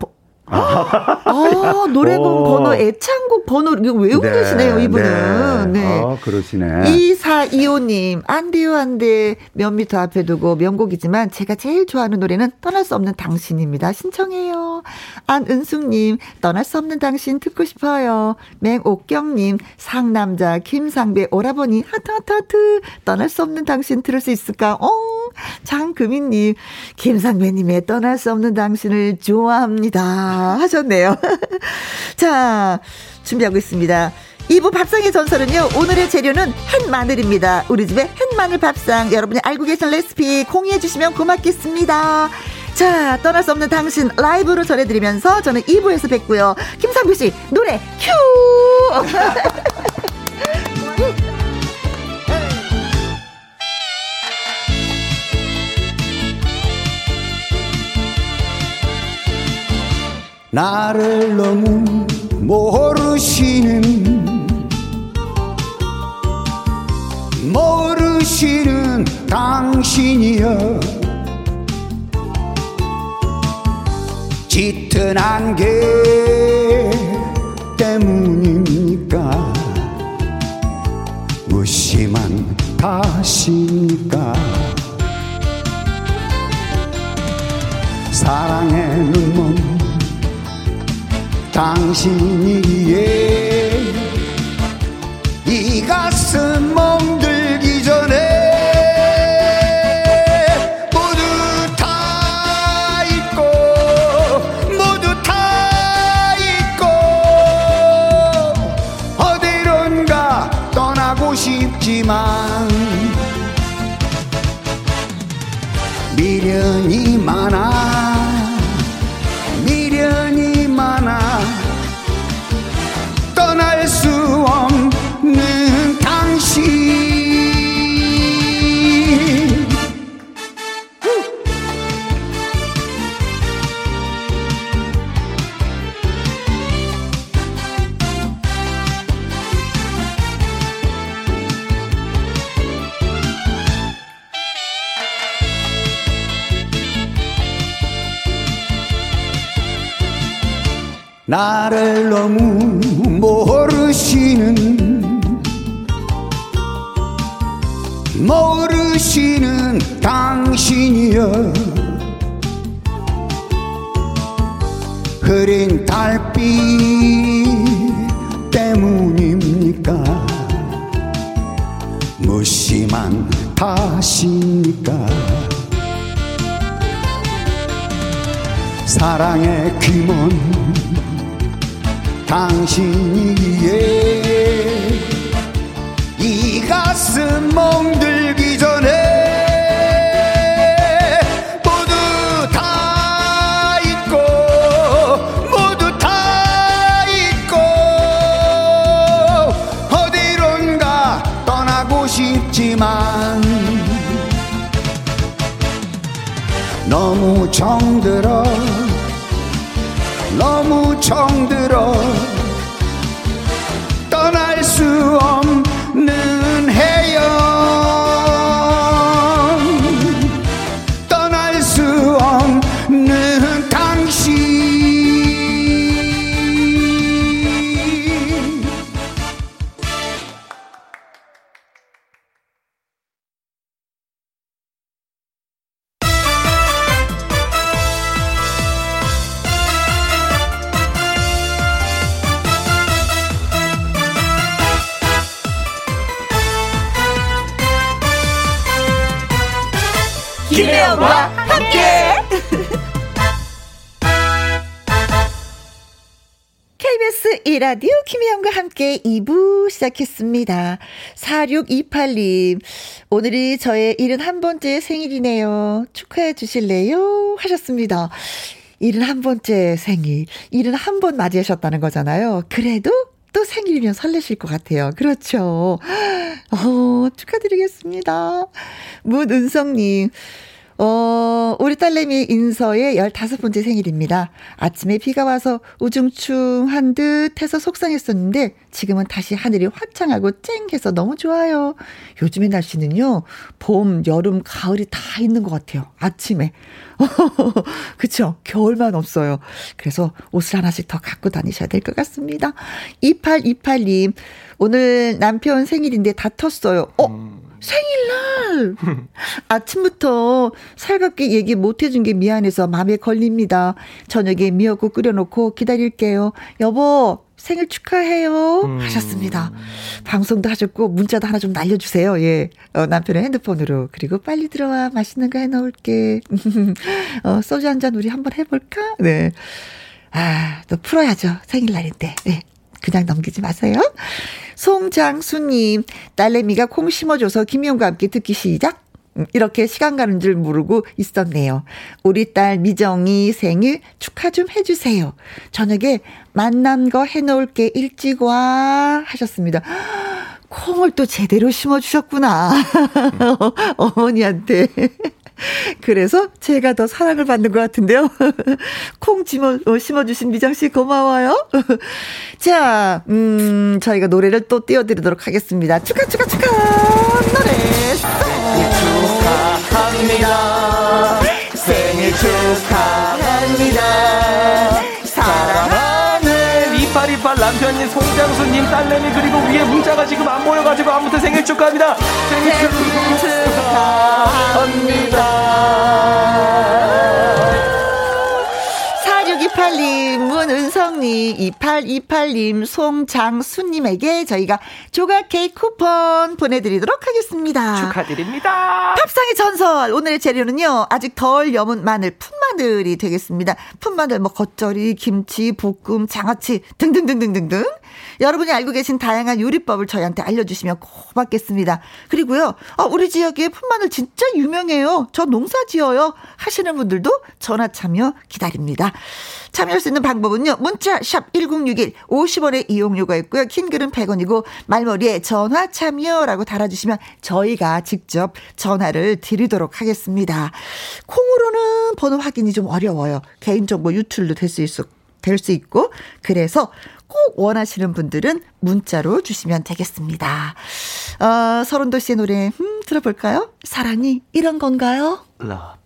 아, 아 노래방 오. 번호, 애창곡 번호, 이거 외우고 네, 계시네요, 이분은. 네. 네. 아, 그러시네. 2425님, 안 돼요, 안 돼. 몇 미터 앞에 두고 명곡이지만 제가 제일 좋아하는 노래는 떠날 수 없는 당신입니다. 신청해요. 안은숙님, 떠날 수 없는 당신 듣고 싶어요. 맹옥경님, 상남자, 김상배, 오라버니, 하트, 하트, 하트. 떠날 수 없는 당신 들을 수 있을까? 어, 장금희님, 김상배님의 떠날 수 없는 당신을 좋아합니다. 하셨네요. 자, 준비하고 있습니다. 2부 밥상의 전설은요, 오늘의 재료는 햇마늘입니다. 우리 집의 햇마늘 밥상. 여러분이 알고 계신 레시피 공유해주시면 고맙겠습니다. 자, 떠날 수 없는 당신 라이브로 전해드리면서 저는 2부에서 뵙고요. 김상규 씨, 노래 큐! 나를 너무 모르시는 모르시는 당신이여. 짙은 안개 때문입니까? 무심한 탓입니까? 사랑의 눈먼 당신이기에 이 가슴 멍들기 전에 모두 다 잊고 모두 다 잊고 어디론가 떠나고 싶지만 미련이 나를 너무 모르시는 모르시는 당신이여. 흐린 달빛 때문입니까? 무심한 탓입니까? 사랑의 귀먼 당신이기에 이 가슴 멍들기 전에 모두 다 잊고 모두 다 잊고 어디론가 떠나고 싶지만 너무 정들어 너무 정들어. 떠날 수 없는 라디오 김혜영과 함께 2부 시작했습니다. 4628님, 오늘이 저의 71번째 생일이네요. 축하해 주실래요? 하셨습니다. 71번째 생일, 71번 맞이하셨다는 거잖아요. 그래도 또 생일이면 설레실 것 같아요. 그렇죠. 어, 축하드리겠습니다. 문은성님, 어, 우리 딸내미 인서의 15번째 생일입니다. 아침에 비가 와서 우중충한 듯 해서 속상했었는데 지금은 다시 하늘이 화창하고 쨍해서 너무 좋아요. 요즘의 날씨는요, 봄, 여름, 가을이 다 있는 것 같아요. 아침에. 그쵸? 겨울만 없어요. 그래서 옷을 하나씩 더 갖고 다니셔야 될 것 같습니다. 2828님, 오늘 남편 생일인데 다퉜어요. 어? 음. 생일날! 아침부터 살갑게 얘기 못 해준 게 미안해서 마음에 걸립니다. 저녁에 미역국 끓여놓고 기다릴게요. 여보, 생일 축하해요. 음. 하셨습니다. 방송도 하셨고, 문자도 하나 좀 날려주세요. 예. 어, 남편의 핸드폰으로. 그리고 빨리 들어와. 맛있는 거 해놓을게. 어, 소주 한 잔 우리 한번 해볼까? 네. 아, 또 풀어야죠. 생일날인데. 네. 그냥 넘기지 마세요. 송장수님, 딸내미가 콩 심어줘서 김용과 함께 듣기 시작. 음, 이렇게 시간 가는 줄 모르고 있었네요. 우리 딸 미정이 생일 축하 좀 해주세요. 저녁에 만난 거 해놓을게 일찍 와 하셨습니다. 콩을 또 제대로 심어주셨구나. 어머니한테. 그래서 제가 더 사랑을 받는 것 같은데요. 콩 심어, 어, 심어주신 미정씨 고마워요. 자, 음, 저희가 노래를 또 띄워드리도록 하겠습니다. 축하, 축하, 축하! 노래! 축하합니다. 생일 축하합니다. 사랑하는 이빨이빨 남편님 송장수님 딸내미 그리고 위에 문자가 지금 안 모여가지고 아무튼 생일 축하합니다. 생일 축하합니다. 문은성님, 2828님, 송장수님에게 저희가 조각 케이크 쿠폰 보내드리도록 하겠습니다. 축하드립니다. 팝상의 전설. 오늘의 재료는요, 아직 덜 여문 마늘, 풋마늘이 되겠습니다. 풋마늘, 뭐, 겉절이, 김치, 볶음, 장아찌 등등등등등등. 여러분이 알고 계신 다양한 요리법을 저희한테 알려주시면 고맙겠습니다. 그리고요, 어, 우리 지역에 풋마늘 진짜 유명해요. 저 농사 지어요. 하시는 분들도 전화 참여 기다립니다. 참여할 수 있는 방법은요. 문자 샵 1061, 50원의 이용료가 있고요. 킹글은 100원이고 말머리에 전화 참여라고 달아주시면 저희가 직접 전화를 드리도록 하겠습니다. 콩으로는 번호 확인이 좀 어려워요. 개인정보 유출도 될 수 있어. 될수 있고 그래서 꼭 원하시는 분들은 문자로 주시면 되겠습니다. 어, 서른도 씨의 노래 음, 들어볼까요? 사랑이 이런 건가요? 라.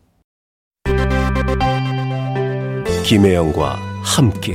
김혜영과 함께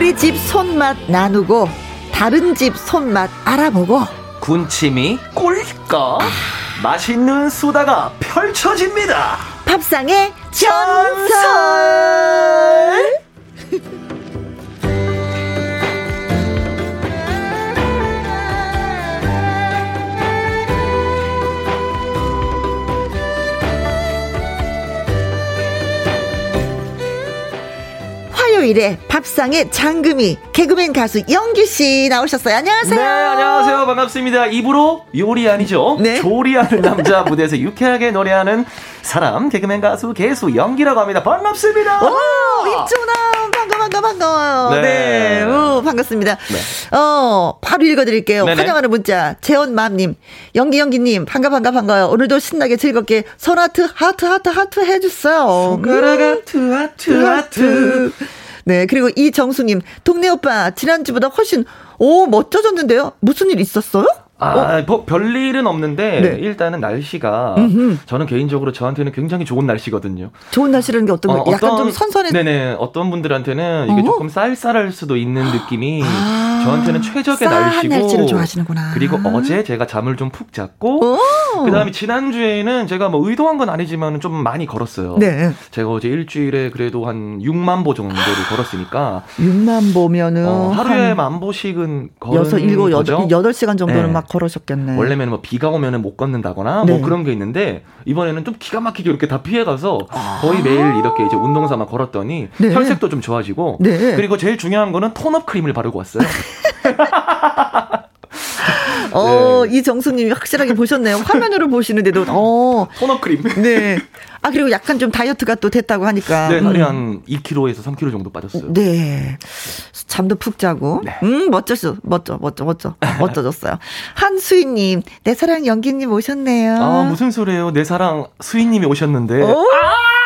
우리 집 손맛 나누고 다른 집 손맛 알아보고. 군침이 꿀꺽 맛있는 수다가 펼쳐집니다. 밥상의 전설 화요일에 밥상의 장금이 개그맨 가수 영기 씨 나오셨어요. 안녕하세요. 네, 안녕하세요. 반갑습니다. 입으로 요리 아니죠? 네. 조리하는 남자 무대에서 유쾌하게 노래하는 사람 개그맨 가수 개수 영기라고 합니다. 반갑습니다. 오, 입준아 반가 반가 반가워요. 네, 네. 오, 반갑습니다. 네. 어, 바로 읽어드릴게요. 네네. 환영하는 문자 재원맘님, 영기 영기님 반가 반가 반가워요. 오늘도 신나게 즐겁게 손하트 하트 하트 하트 해주세요. 손가락 하트 하트 하트. 네, 그리고 이정수님, 동네 오빠, 지난주보다 훨씬, 오, 멋져졌는데요? 무슨 일 있었어요? 아, 어? 뭐 별일은 없는데 네. 일단은 날씨가 음흠. 저는 개인적으로 저한테는 굉장히 좋은 날씨거든요. 좋은 날씨라는 게 어떤 거? 어, 약간 좀 선선해. 네네. 어떤 분들한테는 이게 어? 조금 쌀쌀할 수도 있는 느낌이 아, 저한테는 최적의 날씨고. 날씨를 좋아하시는구나. 그리고 어제 제가 잠을 좀 푹 잤고 그다음에 지난주에는 제가 뭐 의도한 건 아니지만 좀 많이 걸었어요. 네. 제가 어제 일주일에 그래도 한 6만 보 정도를 걸었으니까 6만 보면은 어, 하루에 만 보씩은 걸은 6, 7, 8, 8시간 정도는 네. 막 걸으셨겠네. 원래는 뭐 비가 오면은 못 걷는다거나 뭐 네. 뭐 그런 게 있는데 이번에는 좀 기가 막히게 이렇게 다 피해가서 아~ 거의 매일 이렇게 이제 운동 삼아 걸었더니 네. 혈색도 좀 좋아지고 네. 그리고 제일 중요한 거는 톤업 크림을 바르고 왔어요. 어, 네. 이정수님이 확실하게 보셨네요. 화면으로 보시는데도, 어. 톤업 크림. 네. 아, 그리고 약간 좀 다이어트가 또 됐다고 하니까. 네, 음. 한 2kg에서 3kg 정도 빠졌어요. 네. 잠도 푹 자고. 네. 음, 멋졌어. 멋져, 멋져, 멋져. 멋져졌어요. 한수희님, 내 사랑 연기님 오셨네요. 아, 무슨 소리예요? 내 사랑 수희님이 오셨는데. 오! 아!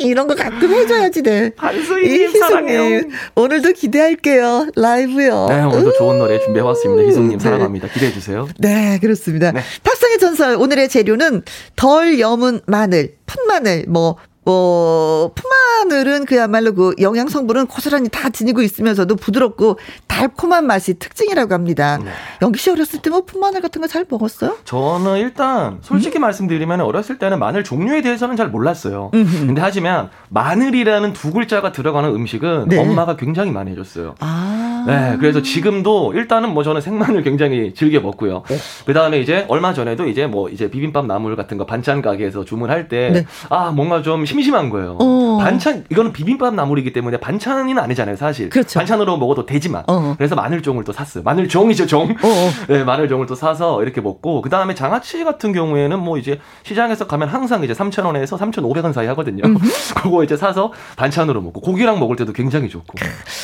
이런 거 가끔 해줘야지, 네. 한수희님 사랑해요. 오늘도 기대할게요. 라이브요. 네, 오늘도 좋은 노래 준비해왔습니다. 희숙님 네. 사랑합니다. 기대해주세요. 네, 그렇습니다. 네. 탁상의 전설, 오늘의 재료는 덜 여문 마늘, 푼마늘, 뭐, 뭐, 푸마늘은 그야말로 그 영양 성분은 고스란히 다 지니고 있으면서도 부드럽고 달콤한 맛이 특징이라고 합니다. 네. 영기 씨 어렸을 때 뭐 푸마늘 같은 거 잘 먹었어요? 저는 일단 솔직히 음? 말씀드리면 어렸을 때는 마늘 종류에 대해서는 잘 몰랐어요. 음흠. 근데 하지만 마늘이라는 두 글자가 들어가는 음식은 네. 엄마가 굉장히 많이 해줬어요. 아. 네, 그래서 지금도 일단은 뭐 저는 생마늘 굉장히 즐겨 먹고요. 네. 그 다음에 이제 얼마 전에도 이제 뭐 이제 비빔밥 나물 같은 거 반찬 가게에서 주문할 때 네. 아, 뭔가 좀 심심한 거예요. 어. 반찬 이거는 비빔밥 나물이기 때문에 반찬은 아니잖아요, 사실. 그렇죠. 반찬으로 먹어도 되지만. 어. 그래서 마늘종을 또 샀어요. 마늘종이죠, 종. 어, 어. 네, 마늘종을 또 사서 이렇게 먹고 그 다음에 장아찌 같은 경우에는 뭐 이제 시장에서 가면 항상 이제 3,000원에서 3,500원 사이 하거든요. 그거 이제 사서 반찬으로 먹고 고기랑 먹을 때도 굉장히 좋고.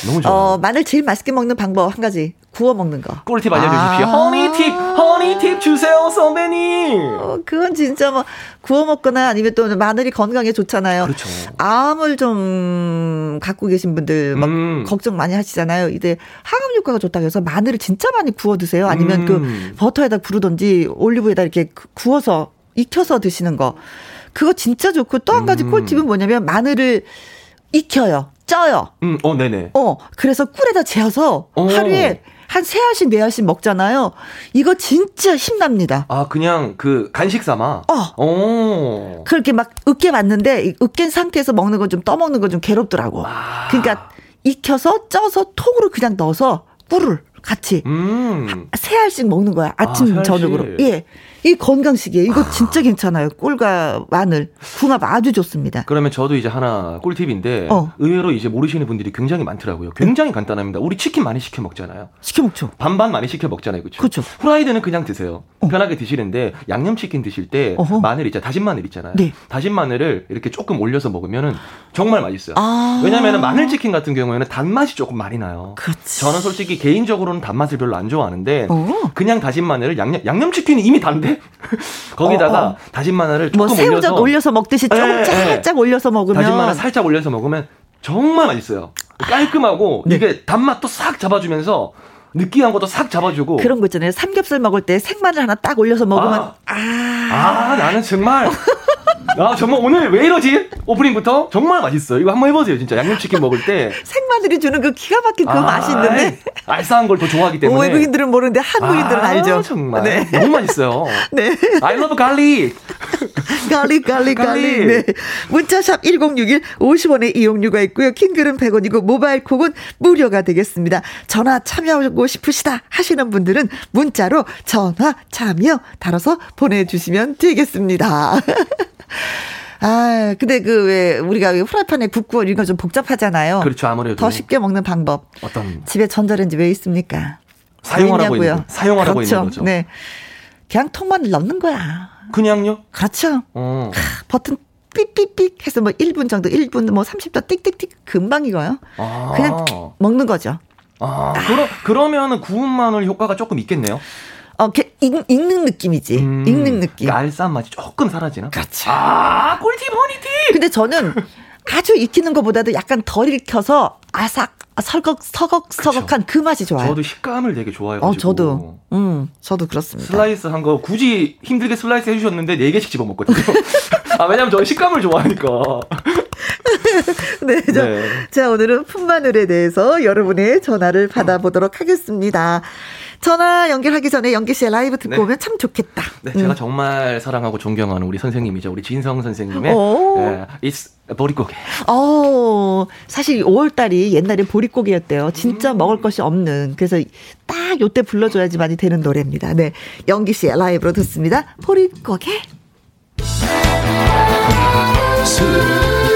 너무 좋아요. 어, 마늘 제일 맛있게 먹는 방법 한 가지. 구워 먹는 거. 꿀팁 알려주십시오. 아~ 허니팁, 허니팁 주세요, 선배님. 어, 그건 진짜 뭐 구워 먹거나 아니면 또 마늘이 건강에 좋잖아요. 그렇죠. 암을 좀 갖고 계신 분들 막 음. 걱정 많이 하시잖아요. 이제 항암 효과가 좋다고 해서 마늘을 진짜 많이 구워 드세요. 아니면 그 음. 그 버터에다 부르던지 올리브에다 이렇게 구워서 익혀서 드시는 거. 그거 진짜 좋고 또 한 가지 음. 꿀팁은 뭐냐면 마늘을 익혀요. 쪄요. 음, 어, 네네. 어, 그래서 꿀에다 재어서 오. 하루에 한 세 알씩 네 알씩 먹잖아요. 이거 진짜 힘납니다. 아 그냥 그 간식 삼아. 어. 오. 그렇게 막 으깨 봤는데 으깬 상태에서 먹는 건 좀 떠먹는 건 좀 괴롭더라고. 아. 그러니까 익혀서 쪄서 통으로 그냥 넣어서 꿀을 같이 음. 세 알씩 먹는 거야 아침 아, 저녁으로. 예. 이 건강식이에요. 이거 아. 진짜 괜찮아요. 꿀과 마늘, 궁합 아주 좋습니다. 그러면 저도 이제 하나 꿀팁인데 어. 의외로 이제 모르시는 분들이 굉장히 많더라고요. 굉장히 응. 간단합니다. 우리 치킨 많이 시켜 먹잖아요. 시켜 먹죠. 반반 많이 시켜 먹잖아요. 그렇죠? 그렇죠. 후라이드는 그냥 드세요. 어. 편하게 드시는데 양념치킨 드실 때 어허. 마늘 있잖아요. 다진 마늘 있잖아요. 네. 다진 마늘을 이렇게 조금 올려서 먹으면은 정말 맛있어요. 아. 왜냐면은 마늘 치킨 같은 경우에는 단맛이 조금 많이 나요. 그렇지. 저는 솔직히 개인적으로는 단맛을 별로 안 좋아하는데 어. 그냥 다진 마늘을 양념 양념치킨이 이미 단데 거기다가 어, 어. 다진 마늘을 뭐 조금 뭐 올려서 올려서 먹듯이 조금 네, 살짝 네. 올려서 먹으면 다진 마늘 살짝 올려서 먹으면 정말 맛있어요. 깔끔하고 네. 이게 단맛도 싹 잡아주면서 느끼한 것도 싹 잡아주고 그런 거 있잖아요. 삼겹살 먹을 때 생마늘 하나 딱 올려서 먹으면 아, 아, 아 나는 정말 아 정말 오늘 왜 이러지? 오프닝부터 정말 맛있어요. 이거 한번 해보세요. 진짜 양념치킨 먹을 때 생마늘이 주는 그 기가 막힌 그 아, 맛이 있는데 알싸한 걸 더 좋아하기 때문에 외국인들은 모르는데 한국인들은 아, 알죠. 정말 네. 너무 맛있어요. 네. I love garlic. garlic garlic garlic. 네. 문자 샵 1061 50원의 이용료가 있고요. 긴 글은 100원이고 모바일 콕은 무료가 되겠습니다. 전화 참여하고 싶으시다 하시는 분들은 문자로 전화 참여 달아서 보내주시면 되겠습니다. 아, 근데 그 왜 우리가 후라이팬에 국 구워 이거 좀 복잡하잖아요. 그렇죠, 아무래도 더 쉽게 먹는 방법. 어떤 집에 전자레인지 왜 있습니까? 사용하라고 있는 사용하라고 그렇죠. 있는 거죠. 네, 그냥 통만 넣는 거야. 그냥요? 그렇죠. 어. 버튼 삑삑삑 해서 뭐 1분 정도, 1분 뭐 30초 띡띡띡 금방 익어요. 아. 그냥 먹는 거죠. 아, 아. 그러, 그러면은 구운 마늘 효과가 조금 있겠네요. 어, 익, 익는 느낌이지. 음, 익는 느낌. 알싸한 맛이 조금 사라지나? 그렇죠. 아, 꿀팁, 허니팁! 근데 저는 아주 익히는 것보다도 약간 덜 익혀서 아삭, 설걱, 서걱 서걱한 그 맛이 좋아요. 저도 식감을 되게 좋아해가지고. 어, 저도. 음, 저도 그렇습니다. 슬라이스 한 거 굳이 힘들게 슬라이스 해주셨는데 4개씩 집어먹거든요. 아, 왜냐면 저 식감을 좋아하니까. 네, 자, 네. 자, 오늘은 풋마늘에 대해서 여러분의 전화를 받아보도록 하겠습니다. 전화 연결하기 전에 영기 씨의 라이브 듣고 네. 오면 참 좋겠다. 네, 음. 제가 정말 사랑하고 존경하는 우리 선생님이죠. 우리 진성 선생님의 네, It's 보릿고개. 어, 사실 5월 달이 옛날에 보릿고개였대요. 진짜 음. 먹을 것이 없는. 그래서 딱 요때 불러줘야지 많이 되는 노래입니다. 네, 연기 씨의 라이브로 듣습니다. 보릿고개. 아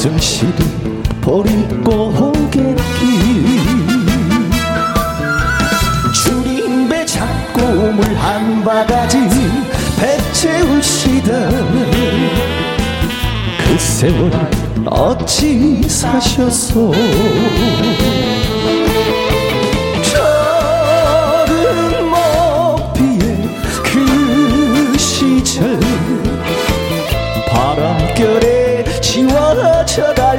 가슴 시린 보릿고개길 줄인 배 잡고 물 한 바가지 배 채우시던 그 세월 어찌 사셨소 지워져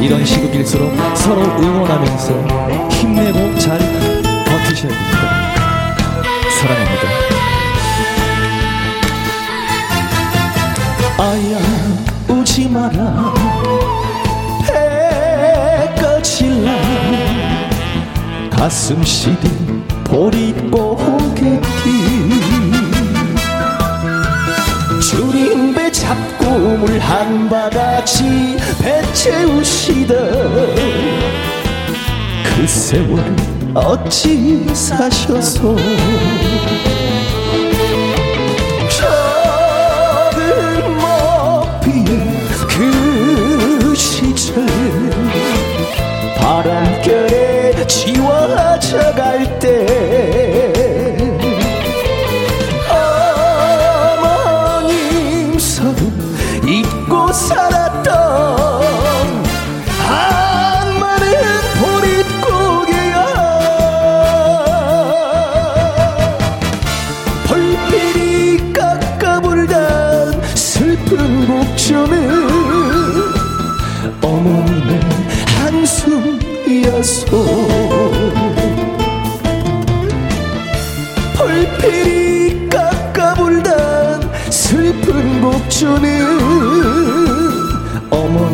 이런 시국일수록 서로 응원하면서 힘내고 잘 버티셔야 됩니다. 사랑합니다. 아야 우지 마라. 해가 질라. 가슴 시린 보릿고 배 잡고 물 한 바가지 배 채우시던 그 세월 어찌 사셔서? 작은 먹비에 그 시절 바람결에 지워져 갈 때 주는 어머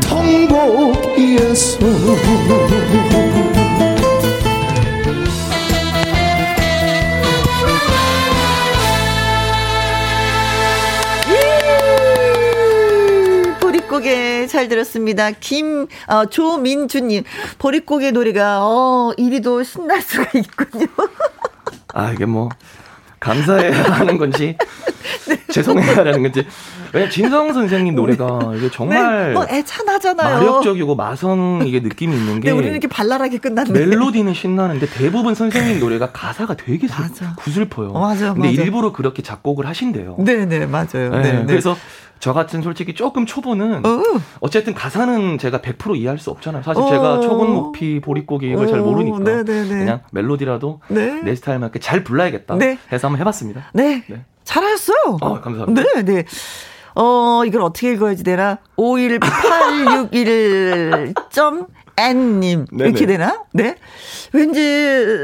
통곡 예수 예! 보릿고개 잘 들었습니다. 김 어, 조민주님 보릿고개 노래가 어 이리도 신날 수가 있군요. 아 이게 뭐 감사해야 하는 건지 죄송해야 하는 건지. 왜냐 진성 선생님 노래가 이게 정말 네, 뭐 애찬하잖아요. 마력적이고 마성 이게 느낌이 있는 게 네, 우리는 이렇게 발랄하게 끝났네. 멜로디는 신나는데 대부분 선생님 노래가 가사가 되게 맞아. 구슬퍼요. 어, 맞아, 근데 맞아. 일부러 그렇게 작곡을 하신대요. 네, 네, 맞아요. 네, 네. 그래서 저 같은 솔직히 조금 초보는 어. 쨌든 가사는 제가 100% 이해할 수 없잖아요. 사실 어. 제가 초본 목피 보릿고기 이걸 어. 잘 모르니까 네네네. 그냥 멜로디라도 네. 내 스타일 맞게 잘 불러야겠다 네. 해서 한번 해봤습니다. 네, 네. 잘하셨어요. 어, 감사합니다. 네, 네. 어, 이걸 어떻게 읽어야지 되나? 51861 점 N님. 이렇게 되나? 네. 왠지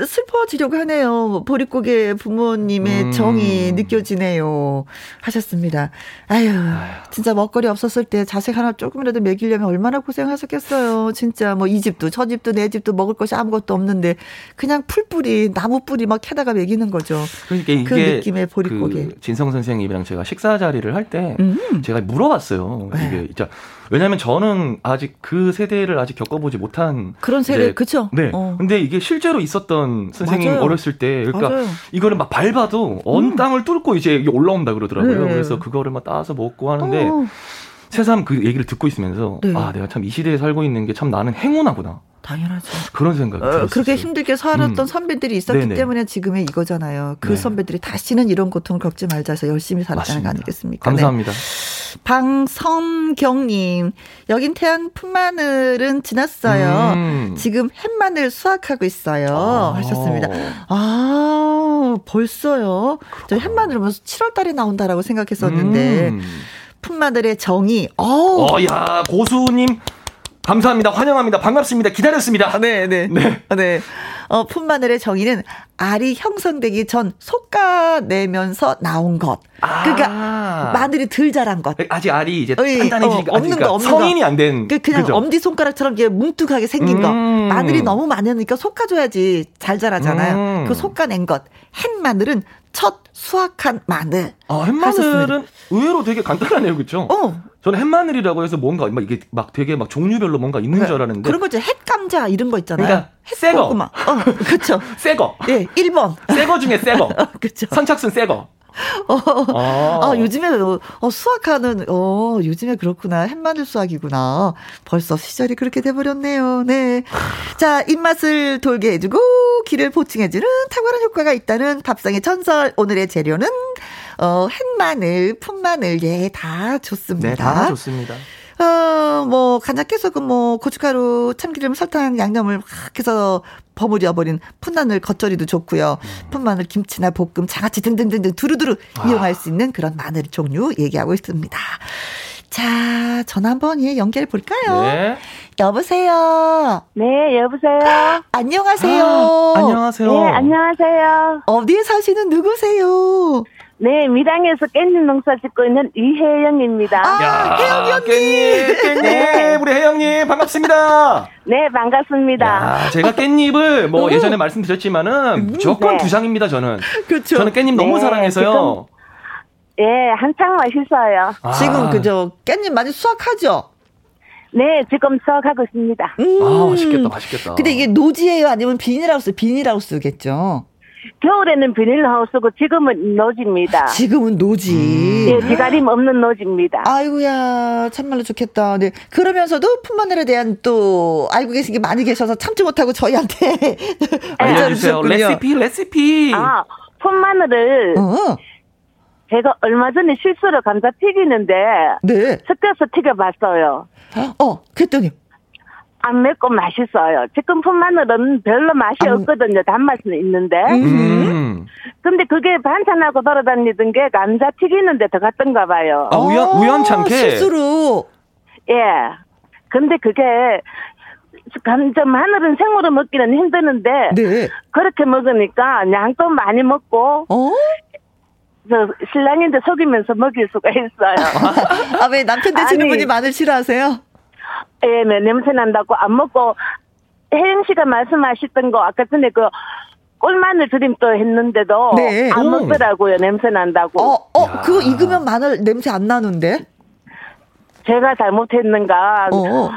슬퍼지려고 하네요. 보릿고개 부모님의 음. 정이 느껴지네요. 하셨습니다. 아유, 진짜 먹거리 없었을 때 자식 하나 조금이라도 먹이려면 얼마나 고생하셨겠어요. 진짜 뭐 이 집도 저 집도 내 집도 먹을 것이 아무것도 없는데 그냥 풀뿌리, 나무 뿌리 막 캐다가 먹이는 거죠. 그러니까 이게 그 느낌의 보릿고개. 그 진성 선생님이랑 제가 식사 자리를 할때 음. 제가 물어봤어요. 네. 이게 진짜 왜냐하면 저는 아직 그 세대를 아직 겪어보지 못한 그런 세대 그렇죠. 네. 어. 근데 이게 실제로 있었던 선생님 맞아요. 어렸을 때 그러니까 맞아요. 이거를 막 밟아도 언 음. 땅을 뚫고 이제 올라온다 그러더라고요. 네. 그래서 그거를 막 따서 먹고 하는데 어. 새삼 그 얘기를 듣고 있으면서 네. 아 내가 참 이 시대에 살고 있는 게 참 나는 행운하구나. 당연하죠. 그런 생각이 어, 들었어요. 그렇게 힘들게 살았던 음. 선배들이 있었기 네네. 때문에 지금의 이거잖아요. 그 네. 선배들이 다시는 이런 고통을 겪지 말자 해서 열심히 살았다는 거 아니겠습니까? 감사합니다. 네. 방성경님, 여긴 태양 풋마늘은 지났어요. 음. 지금 햇마늘 수확하고 있어요. 아. 하셨습니다. 아, 벌써요? 그렇구나. 저 햇마늘 보면서 7월 달에 나온다라고 생각했었는데, 음. 풋마늘의 정이, 어우. 어, 야, 고수님. 감사합니다. 환영합니다. 반갑습니다. 기다렸습니다. 아, 네, 네. 네. 아, 네. 어, 풋마늘의 정의는 알이 형성되기 전 솎아내면서 나온 것. 아. 그러니까 마늘이 덜 자란 것. 아직 알이 이제 단단해지니까 어, 없는 거, 없는 성인이 안 된. 그, 그냥 그죠? 엄지 손가락처럼 이게 뭉툭하게 생긴 음. 거. 마늘이 너무 많으니까 솎아줘야지 잘 자라잖아요. 음. 그 솎아낸 것. 햇 마늘은 첫 수확한 마늘. 아, 햇마늘은 의외로 되게 간단하네요, 그렇죠? 어. 저는 햇마늘이라고 해서 뭔가 막 이게 막 되게 막 종류별로 뭔가 있는 네. 줄 알았는데 그런 거죠. 햇감자 이런 거 있잖아요. 그러니까 새거. 어, 그렇죠. 새거. 예, 1번. 새거 중에 새거. 그렇죠. 선착순 새거. 어, 아. 아, 요즘에 어, 수학하는 어, 요즘에 그렇구나. 햇마늘 수학이구나. 벌써 시절이 그렇게 돼 버렸네요. 네. 자, 입맛을 돌게 해 주고 기를 보충해 주는 탁월한 효과가 있다는 밥상의 전설. 오늘의 재료는 어, 햇마늘, 풋마늘, 예, 다 좋습니다. 네, 다 좋습니다. 어, 뭐, 간장 깨소금, 뭐, 고춧가루, 참기름, 설탕, 양념을 막 해서 버무려 버린 풋마늘 겉절이도 좋고요. 음. 풋마늘 김치나 볶음, 장아찌 등등등등 두루두루 와. 이용할 수 있는 그런 마늘 종류 얘기하고 있습니다. 자, 전화 한번 예, 연결해 볼까요? 네. 여보세요. 네, 여보세요. 안녕하세요. 아, 안녕하세요. 네, 안녕하세요. 어디에 사시는 누구세요? 네, 미당에서 깻잎 농사 짓고 있는 이혜영입니다. 아, 혜영이 언니. 깻잎, 깻잎. 네. 우리 혜영님, 반갑습니다. 네, 반갑습니다. 야, 제가 깻잎을 뭐 어. 예전에 말씀드렸지만은 음, 무조건 네. 두 장입니다, 저는. 그렇죠. 저는 깻잎 너무 네, 사랑해서요. 예, 네, 한창 맛있어요. 아. 지금 그저 깻잎 많이 수확하죠? 네, 지금 수확하고 있습니다. 음. 아, 맛있겠다, 맛있겠다. 근데 이게 노지예요? 아니면 비닐하우스? 비닐하우스겠죠? 겨울에는 비닐하우스고 지금은 노지입니다. 지금은 노지. 음. 네, 비가림 없는 노지입니다. 아이고야, 참말로 좋겠다. 네. 그러면서도 품마늘에 대한 또 알고 계신 게 많이 계셔서 참지 못하고 저희한테 알려주세요. 레시피, 레시피. 아, 품마늘을 어. 제가 얼마 전에 실수로 감자 튀기는데 네. 섞여서 튀겨봤어요. 어, 그랬더니 안 맵고 맛있어요. 지금 풋마늘은 별로 맛이 안... 없거든요. 단맛은 있는데. 음. 근데 그게 반찬하고 돌아다니던 게 감자 튀기는데 더 갔던가 봐요. 아, 우연, 우연찮게? 실수로. 예. 근데 그게 감자 마늘은 생으로 먹기는 힘드는데 네. 그렇게 먹으니까 양도 많이 먹고 어? 저 신랑인데 속이면서 먹일 수가 있어요. 아 왜 남편 되시는 아니, 분이 마늘 싫어하세요? 예, 네, 냄새 난다고 안 먹고 혜영 씨가 말씀하셨던 거 아까 전에 그 꿀마늘 드림 또 했는데도 네. 안 먹더라고요. 냄새 난다고. 어, 어, 그거 익으면 마늘 냄새 안 나는데? 제가 잘못했는가. 어.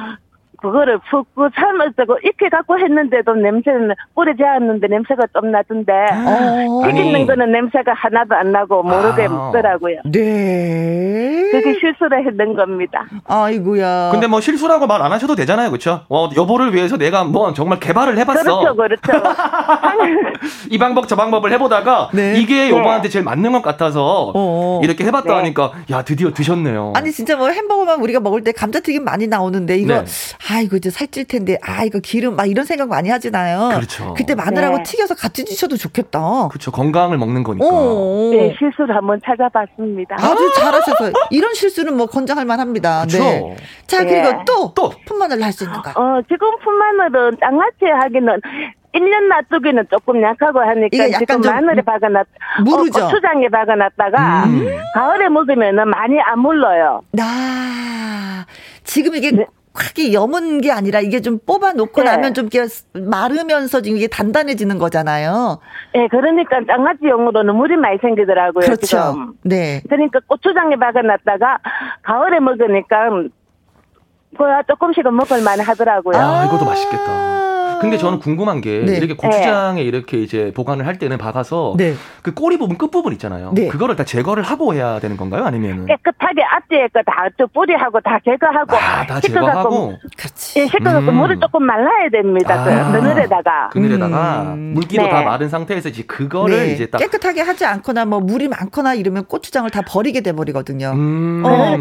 그거를 푹푹 삶았고 익혀 갖고 했는데도 냄새는 뿌리 재웠는데 냄새가 좀 나던데 어. 튀기는 거는 냄새가 하나도 안 나고 모르게 아. 먹더라고요. 네. 그게 실수를 했는 겁니다. 아이고야. 근데 뭐 실수라고 말 안 하셔도 되잖아요, 그렇죠? 어, 여보를 위해서 내가 뭐 정말 개발을 해봤어. 그렇죠, 그렇죠. 이 방법 저 방법을 해보다가 네. 이게 여보한테 네. 제일 맞는 것 같아서 어어. 이렇게 해봤다 네. 하니까 야 드디어 드셨네요. 아니 진짜 뭐 햄버거만 우리가 먹을 때 감자튀김 많이 나오는데 이거 네. 아 이거 이제 살찔 텐데 아 이거 기름 막 이런 생각 많이 하잖아요. 그렇죠. 그때 마늘하고 네. 튀겨서 같이 드셔도 좋겠다. 그렇죠. 건강을 먹는 거니까. 어. 네 실수를 한번 찾아봤습니다. 아주 잘하셔서 이런 실수는 뭐 권장할 만합니다. 그렇죠. 네. 자 그리고 네. 또, 또 풋마늘 할 수 있는가? 어 지금 풋마늘은 장아찌 하기는 1년 놔두기는 조금 약하고 하니까 지금 마늘에 박아놨, 무르죠. 어, 고추장에 박아놨다가 음. 가을에 먹으면은 많이 안 물러요. 아, 지금 이게 네. 크게 여문 게 아니라 이게 좀 뽑아 놓고 네. 나면 좀 이게 마르면서 지금 이게 단단해지는 거잖아요. 네, 그러니까 장아찌용으로는 물이 많이 생기더라고요. 그렇죠. 지금. 네. 그러니까 고추장에 박아놨다가 가을에 먹으니까 그야 조금씩은 먹을 만 하더라고요. 아, 이것도 맛있겠다. 근데 저는 궁금한 게 네. 이렇게 고추장에 네. 이렇게 이제 보관을 할 때는 박아서 네. 그 꼬리 부분 끝 부분 있잖아요. 네. 그거를 다 제거를 하고 해야 되는 건가요? 아니면은 깨끗하게 앞뒤에 거다 뿌리하고 다 제거하고 아, 다 제거하고 그렇지. 예, 씻어갖고 음. 물을 조금 말라야 됩니다. 그 아. 그늘에다가 그늘에다가 음. 물기도 다 네. 마른 상태에서 이제 그거를 네. 이제 딱 깨끗하게 하지 않거나 뭐 물이 많거나 이러면 고추장을 다 버리게 돼 버리거든요. 음. 어.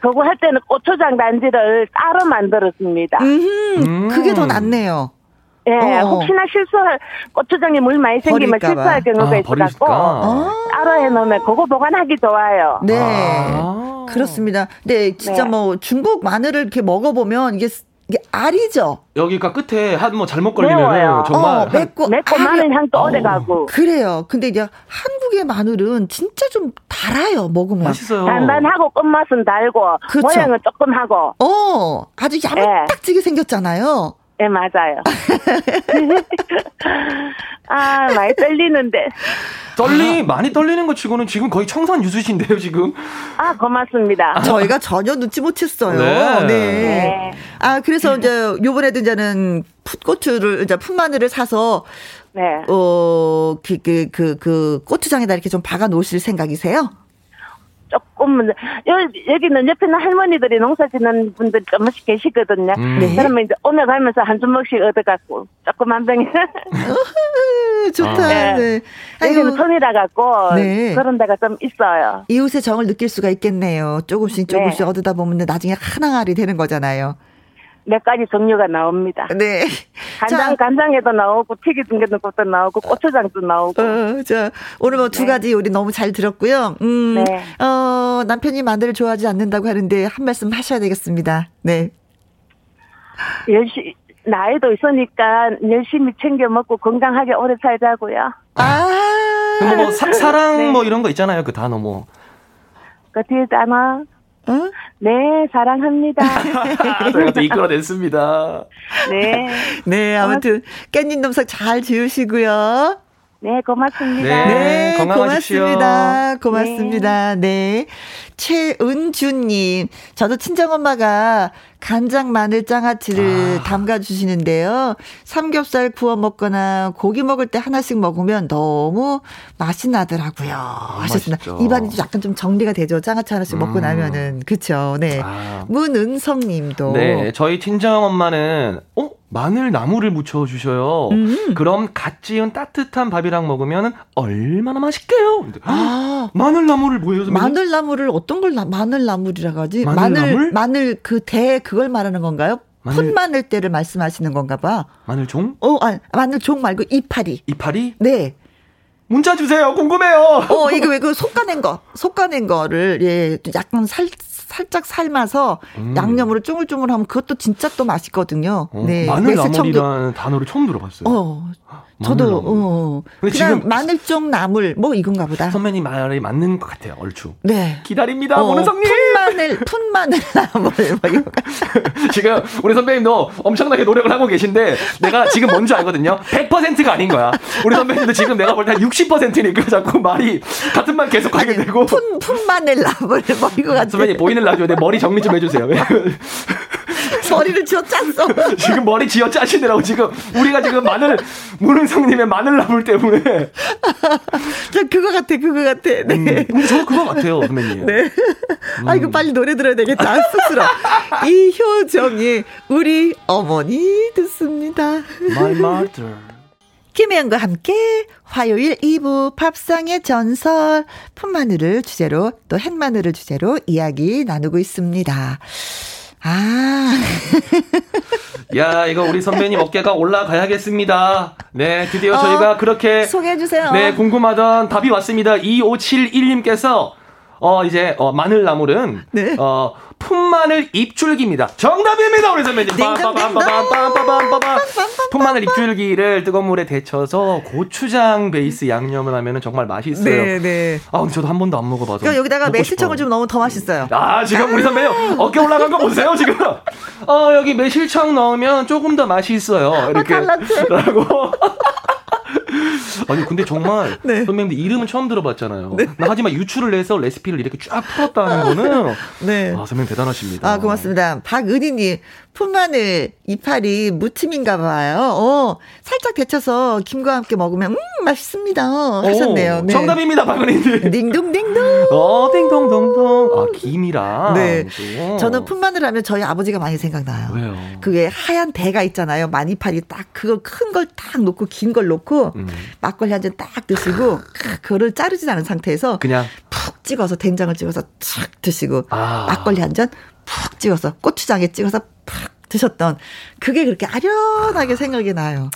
그거 할 때는 고추장 단지를 따로 만들었습니다. 음. 그게 더 낫네요. 예, 어. 혹시나 실수할 고추장에 물 많이 생기면 실수할 경우가 아, 있어갖고 따로 해놓으면 그거 보관하기 좋아요. 네, 아. 그렇습니다. 네, 진짜 네. 뭐 중국 마늘을 이렇게 먹어보면 이게 이게 알이죠. 여기가 끝에 한 뭐 잘못 걸리면 정말 어, 맵고 맵고 마늘 향도 어. 오래가고. 그래요. 근데 이제 한국의 마늘은 진짜 좀 달아요. 먹으면. 맛있어요. 단단하고 끝맛은 달고 그렇죠. 모양은 조금 하고. 어, 아주 야무딱지게 네. 생겼잖아요. 네, 맞아요. 아, 많이 떨리는데. 떨리, 많이 떨리는 것 치고는 지금 거의 청산 유수신데요, 지금. 아, 고맙습니다. 아, 저희가 전혀 눈치 못 챘어요. 네. 네. 네. 아, 그래서 이제 요번에도 이제는 풋고추를, 이제 풋마늘을 사서 네. 어, 그, 그, 그, 그, 고추장에다 이렇게 좀 박아 놓으실 생각이세요? 조금 여기는 옆에는 할머니들이 농사 짓는 분들 조금씩 계시거든요. 음. 네. 그러면 이제 오늘 가면서 한 주먹씩 얻어갖고 조금 한 병에 좋다. 아. 네. 네. 여기는 손이라 갖고 네. 그런 데가 좀 있어요. 이웃의 정을 느낄 수가 있겠네요. 조금씩 조금씩 네. 얻다 보면 나중에 하나알이 되는 거잖아요. 몇 가지 종류가 나옵니다. 네. 간장, 자, 간장에도 나오고, 튀기는 것도 나오고, 고추장도 나오고. 어, 자, 오늘 뭐두 네. 가지 우리 너무 잘 들었고요. 음, 네. 어, 남편이 마늘을 좋아하지 않는다고 하는데 한 말씀 하셔야 되겠습니다. 네. 열심히, 나이도 있으니까 열심히 챙겨 먹고 건강하게 오래 살자고요. 아. 뭐, 사, 사랑 네. 뭐 이런 거 있잖아요. 그 단어 뭐. 그 뒤에 단어. 응? 네, 사랑합니다. 저희가 또 이끌어냈습니다. 네. 네, 아무튼 깻잎 놈석 잘 지으시고요. 네, 고맙습니다. 네, 네 고맙습니다. 고맙습니다. 네. 네. 최은주님, 저도 친정엄마가 간장 마늘 장아찌를 아. 담가 주시는데요. 삼겹살 구워 먹거나 고기 먹을 때 하나씩 먹으면 너무 맛이 나더라고요. 아, 하셨습니다. 입안이 약간 좀 정리가 되죠. 장아찌 하나씩 음. 먹고 나면은 그렇죠. 네. 아. 문은성 님도 네, 저희 친정 엄마는 어? 마늘 나무를 묻혀 주셔요. 음. 그럼 갓 지은 따뜻한 밥이랑 먹으면 얼마나 맛있게요. 아. 마늘 나무를 뭐예요? 마늘 나무를 어떤 걸 마늘 나물이라고 하지? 마늘 마늘 그 대 그걸 말하는 건가요? 마늘, 풋마늘 때를 말씀하시는 건가 봐. 마늘종? 어, 아니, 마늘종 말고 이파리. 이파리? 네. 문자 주세요. 궁금해요. 어, 이거 왜그 속가낸 거, 속가낸 거를, 예, 약간 살, 살짝 삶아서 음. 양념으로 쫑글쫑글 하면 그것도 진짜 또 맛있거든요. 어, 네. 마늘 나물이라는 단어를 처음 들어봤어요. 어. 저도 어. 그냥 마늘쫑 나물 뭐 이건가 보다. 선배님 말이 맞는 것 같아요. 얼추. 네. 기다립니다. 어, 모는성님. 푼마늘, 푼 마늘 나물. 지금 우리 선배님도 엄청나게 노력을 하고 계신데 내가 지금 뭔지 알거든요. 100%가 아닌 거야. 우리 선배님도 지금 내가 볼 때 한 60%니까 자꾸 말이 같은 말 계속 하게 되고. 푼, 푼 마늘 나물. 뭐 이거 같아. 선배님 보이는 라디오 내 머리 정리 좀 해주세요. 머리를 쥐어 짰어. 지금 머리 쥐어 짜시느라고 지금 우리가 지금 마늘 문은성님의 마늘 나물 때문에. 저 그거 같아, 그거 같아. 네. 음, 저 그거 같아요, 선배님. 네. 음. 아 이거 빨리 노래 들어야 되겠다. 쑥스러. 이효정이 우리 어머니 듣습니다. My mother. 김혜영과 함께 화요일 2부 밥상의 전설 풋마늘을 주제로 또 햇마늘을 주제로 이야기 나누고 있습니다. 아. 야, 이거 우리 선배님 어깨가 올라가야겠습니다. 네, 드디어 어, 저희가 그렇게. 소개해주세요. 네, 궁금하던 답이 왔습니다. 2571님께서, 어, 이제, 어, 마늘나물은, 네. 어, 품마늘 입줄기입니다. 정답입니다, 우리 선배님. 빰빰빰빰빰빰빰빰빰. 품마늘 입줄기를 뜨거운 물에 데쳐서 고추장 베이스 양념을 하면 정말 맛있어요. 네, 네. 아, 근데 저도 한 번도 안 먹어봐서. 그러니까 여기다가 매실청을 좀 넣으면 더 맛있어요. 아, 지금 우리 선배님 어깨 올라간 거 보세요, 지금. 어, 여기 매실청 넣으면 조금 더 맛이 있어요. 이렇게. 아, 라고. 아니 근데 정말 네. 선배님들 이름은 처음 들어봤잖아요. 네. 하지만 유출을 해서 레시피를 이렇게 쫙 풀었다는 거는 네. 아 선배님 대단하십니다. 아 고맙습니다. 박은희님 풋마늘 이파리 무침인가 봐요. 어, 살짝 데쳐서 김과 함께 먹으면 음 맛있습니다. 하셨네요. 네. 정답입니다, 박은희님. 딩동댕동. 어, 딩동동동. 아 김이라. 네. 또. 저는 풋마늘 하면 저희 아버지가 많이 생각나요. 왜요? 그게 하얀 대가 있잖아요. 마니파리 딱 그거 큰 걸 딱 놓고 긴 걸 놓고 음. 막걸리 한 잔 딱 드시고 그거를 자르진 않은 상태에서 그냥 푹 찍어서 된장을 찍어서 촥 드시고 아. 막걸리 한 잔 푹 찍어서 고추장에 찍어서 푹 드셨던 그게 그렇게 아련하게 생각이 나요.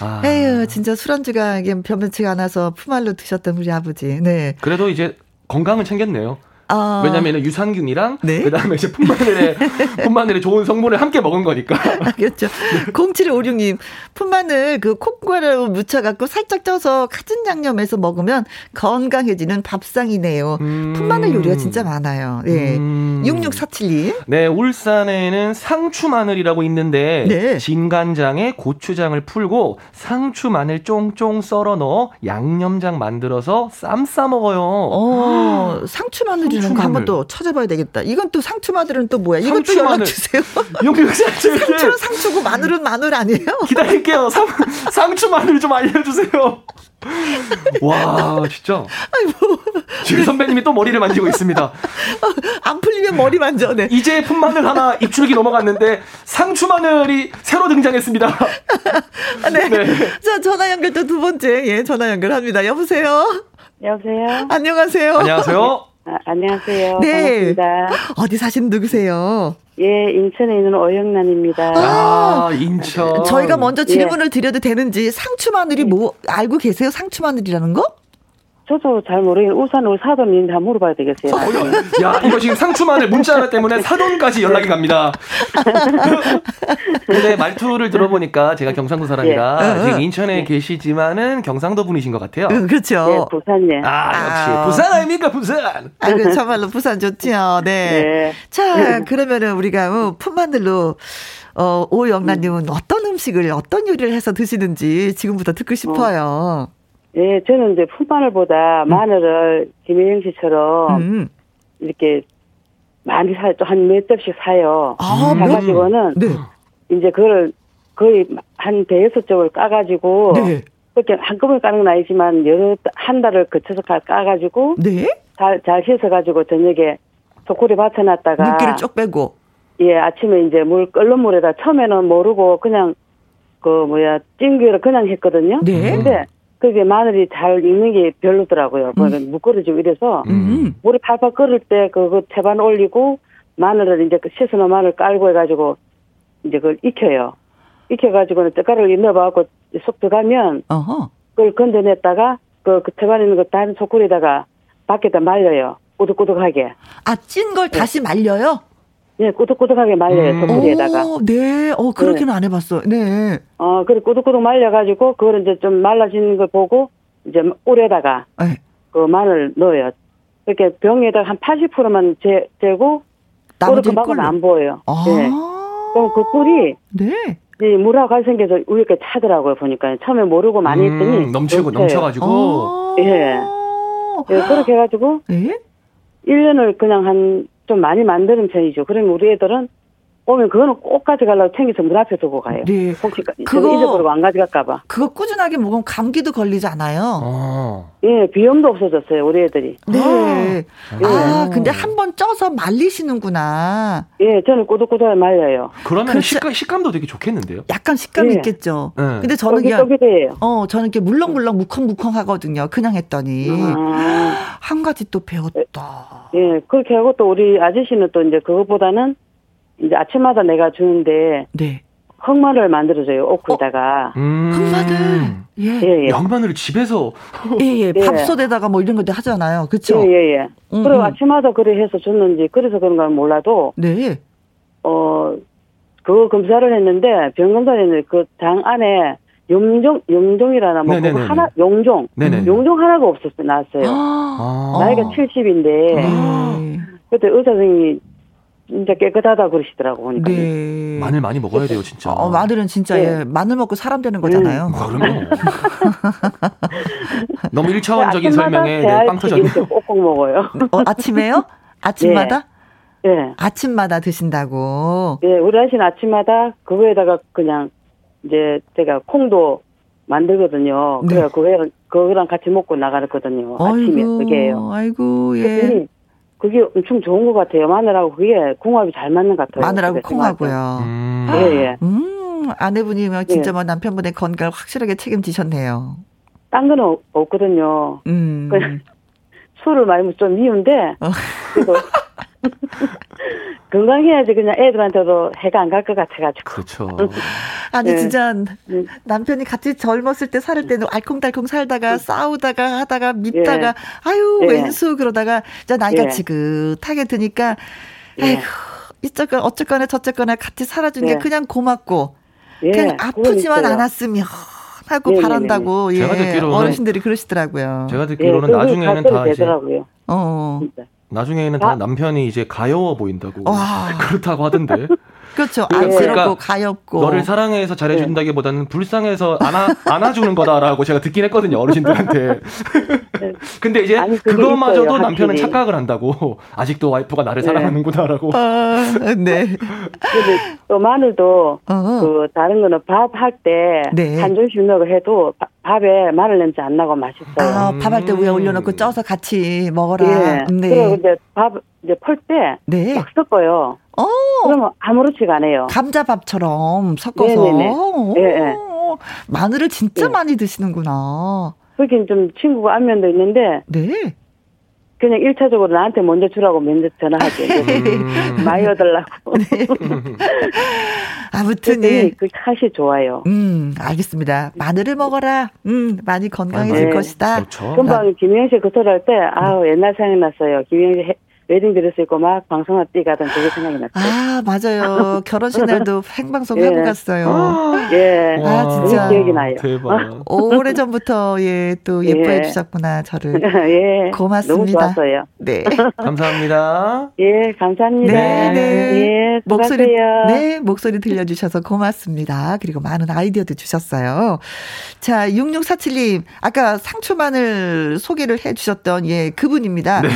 아. 에휴, 진짜 술안주가 변변치가 않아서 푸말로 드셨던 우리 아버지. 네. 그래도 이제 건강은 챙겼네요. 어. 왜냐하면 유산균이랑 네? 그다음에 이제 풋마늘에 풋마늘에 좋은 성분을 함께 먹은 거니까. 그렇죠. 0756님 풋마늘 그 콩과를 묻혀갖고 살짝 쪄서 카진 양념해서 먹으면 건강해지는 밥상이네요. 음. 풋마늘 요리가 진짜 많아요. 네. 음. 6647님. 네, 울산에는 상추 마늘이라고 있는데 네. 진간장에 고추장을 풀고 상추 마늘 쫑쫑 썰어 넣어 양념장 만들어서 쌈 싸 먹어요. 어, 상추 마늘 거 한번 또 찾아봐야 되겠다. 이건 또 상추 마늘은 또 뭐야? 이것도 연락 주세요. 상추는 상추고 마늘은 마늘 아니에요? 기다릴게요. 상, 상추 마늘 좀 알려주세요. 와, 진짜. 아이고. 지금 선배님이 또 머리를 만지고 있습니다. 안 풀리면 머리 만져, 네. 이제 풋마늘 하나 입줄기 넘어갔는데 상추 마늘이 새로 등장했습니다. 네. 네. 자, 전화 연결 또 두 번째, 예, 전화 연결합니다. 여보세요? 여보세요? 안녕하세요? 안녕하세요? 아, 안녕하세요. 네. 반갑습니다. 어디 사시는 누구세요? 예, 인천에 있는 오영란입니다. 아, 인천. 저희가 먼저 질문을 예. 드려도 되는지 상추 마늘이 뭐 알고 계세요? 상추 마늘이라는 거? 저도 잘 모르겠는데 우산을 사돈 있는데 한번 물어봐야 되겠어요. 어, 야 이거 지금 상추만을 문자 하나 때문에 사돈까지 연락이 갑니다. 근데 말투를 들어보니까 제가 경상도 사람이라 예. 지금 인천에 예. 계시지만은 경상도 분이신 것 같아요. 응, 그렇죠. 예, 부산예. 아 역시 아. 부산 아닙니까 부산. 아, 그 정말로 부산 좋지요. 네. 네. 자 그러면은 우리가 어, 풋마늘로 어, 오영란님은 어떤 음식을 어떤 요리를 해서 드시는지 지금부터 듣고 싶어요. 어. 예, 저는 이제 풀마늘보다 음. 마늘을 김혜영 씨처럼 음. 이렇게 많이 사요. 또한몇 접씩 사요. 아, 사가지고는 네. 이제 그걸 거의 한 대여섯 접을 까가지고 네. 그렇게 한꺼번에 까는 건 아니지만 여러 한 달을 거쳐서 까가지고 네? 잘, 잘 씻어가지고 저녁에 소쿠리 받쳐놨다가 물기를 쭉 빼고 예 아침에 이제 물 끓는 물에다 처음에는 모르고 그냥 그 뭐야 찜기를 그냥 했거든요. 네. 근데 그게 마늘이 잘 익는 게 별로더라고요. 음. 무거워지고 이래서 음. 물이 팔팔 끓을 때 그거 태반 올리고 마늘을 이제 그 씻어놓은 마늘 깔고 해가지고 이제 그걸 익혀요. 익혀가지고는 떡가루를 넣어봐갖고 쏙 들어가면 어허. 그걸 건져냈다가 그, 그 태반에 있는 거단 소쿠리다가 밖에다 말려요. 꾸덕꾸덕하게. 아, 찐 걸 다시 말려요? 네, 꾸덕꾸덕하게 말려요, 소쿠리에다가. 음. 네, 어, 그렇게는 네. 안 해봤어. 네. 어, 그래, 꾸덕꾸덕 말려가지고, 그걸 이제 좀 말라지는 걸 보고, 이제 꿀에다가, 네. 그 마늘 넣어요. 이렇게 병에다 한 80%만 재, 재고 그만은 안 보여요. 아~ 네. 그럼 그 꿀이 네. 이 물하고 갈 생겨서 위에 차더라고요 보니까 처음에 모르고 많이 음, 했더니 넘치고 넘쳐가지고 아~ 예. 예 그렇게 해가지고 예? 1년을 그냥 한 좀 많이 만드는 편이죠. 그러면 우리 애들은 오면 그거는 꼭 가져가려고 챙겨서 문 앞에 두고 가요. 네. 혹시 그거 잊어버리고 안 가져갈까봐. 그거 꾸준하게 먹으면 감기도 걸리지 않아요? 어. 예, 비염도 없어졌어요, 우리 애들이. 네. 아, 아 근데 한 번 쪄서 말리시는구나. 예, 저는 꼬들꼬들 말려요. 그러면 식감, 식감도 되게 좋겠는데요? 약간 식감이 예. 있겠죠. 네. 근데 저는 그냥, 어, 저는 이렇게 물렁물렁 무컹무컹 하거든요. 그냥 했더니. 아. 한 가지 또 배웠다. 예, 그렇게 하고 또 우리 아저씨는 또 이제 그것보다는 이제 아침마다 내가 주는데 네. 흑마늘 만들어줘요 오크에다가 어? 음~ 흑마늘 예. 예, 예. 양마늘을 집에서 예예 예. 예. 밥솥에다가 뭐 이런 것도 하잖아요 그렇죠 예예 예. 음, 그리고 음. 아침마다 그래 해서 줬는지 그래서 그런 건 몰라도 네어 그거 검사를 했는데 병 검사를 했는데 그장 안에 용종 용종이라나 뭐 그거 하나 용종 네네. 용종 하나가 없었어 나왔어요 아~ 나이가 70인데 아~ 그때 의사 선생님이 진짜 깨끗하다 그러시더라고 보니까. 네. 마늘 많이 먹어야 돼요, 진짜. 어, 마늘은 진짜 네. 예, 마늘 먹고 사람 되는 거잖아요. 음. 그럼요. 너무 1차원적인 설명에 네, 빵 터졌네. 꼭꼭 먹어요. 어, 아침에요? 아침마다? 네. 네. 아침마다 드신다고. 네, 우리 아저씨는 아침마다 그거에다가 그냥 이제 제가 콩도 만들거든요. 네. 그래 그거랑 그거랑 같이 먹고 나가거든요. 아침에 그게요. 아이고 예. 그게 엄청 좋은 것 같아요. 마늘하고 그게 궁합이 잘 맞는 것 같아요. 마늘하고 콩하고요. 음. 예, 예. 음, 아내분이 면 진짜 예. 뭐 남편분의 건강을 확실하게 책임지셨네요. 딴 거는 없거든요. 음. 술을 많이 좀 미운데, 어. 그래도 건강해야지 그냥 애들한테도 해가 안 갈 것 같아가지고. 그렇죠. 아니 네. 진짜 네. 남편이 같이 젊었을 때 살을 때는 알콩달콩 살다가 네. 싸우다가 하다가 밉다가 네. 아유 네. 왼수 그러다가 자 나이가 네. 지긋하게 드니까 아이고 이쪽건 어쨌거나 저쨌거나 같이 살아준 게 그냥 고맙고 그냥 아프지만 않았으면 하고 바란다고 예. 제가 듣기로는 어르신들이 그러시더라고요. 제가 듣기로는 나중에는 다 이제 어. 나중에는 다 아. 남편이 이제 가여워 보인다고 와. 그렇다고 하던데. 그렇죠. 그러니까 안쓰럽고 가엽고. 너를 사랑해서 잘해준다기보다는 불쌍해서 안아 안아주는 거다라고 제가 듣긴 했거든요 어르신들한테. 네. 근데 이제 아니, 그것마저도 있어요, 남편은 착각을 한다고 아직도 와이프가 나를 네. 사랑하는구나라고. 아, 네. 근데 또 마늘도 어허. 그 다른 거는 밥 할 때한 네. 조씩 넣어 해도 밥에 마늘 냄새 안 나고 맛있어요. 아, 밥 할 때 위에 올려놓고 쪄서 같이 먹어라. 예. 네. 그리고 이제 밥 이제 펄때 네. 막 섞어요. 어. 그러면 아무렇지가 않아요. 감자밥처럼 섞어서. 네네네. 예, 예. 마늘을 진짜 네. 많이 드시는구나. 그렇게 좀 친구가 안면도 있는데. 네. 그냥 1차적으로 나한테 먼저 주라고 먼저 전화하지. 음. 많이 얻으려고. 네. 아무튼, 예. 그 맛이 좋아요. 음, 알겠습니다. 마늘을 먹어라. 음, 많이 건강해질 네. 것이다. 그렇죠. 금방 김영 씨그 소리 할 때, 아우, 옛날 생각났어요. 김영 씨 웨딩 드레스 입고 막 방송을 뛰가던 그게 생각이 났어요. 아, 맞아요. 결혼식 날도 생방송 예. 하고 갔어요. 예. 아, 진짜. 기억이 나요. 대박. 오래 전부터 예, 또 예. 예뻐해 주셨구나, 저를. 예. 고맙습니다. 너무 좋았어요. 네. 감사합니다. 예, 감사합니다. 네, 네. 예, 목소리, 네, 목소리 들려주셔서 고맙습니다. 그리고 많은 아이디어도 주셨어요. 자, 6647님, 아까 상추 마늘 소개를 해 주셨던 예, 그분입니다. 네.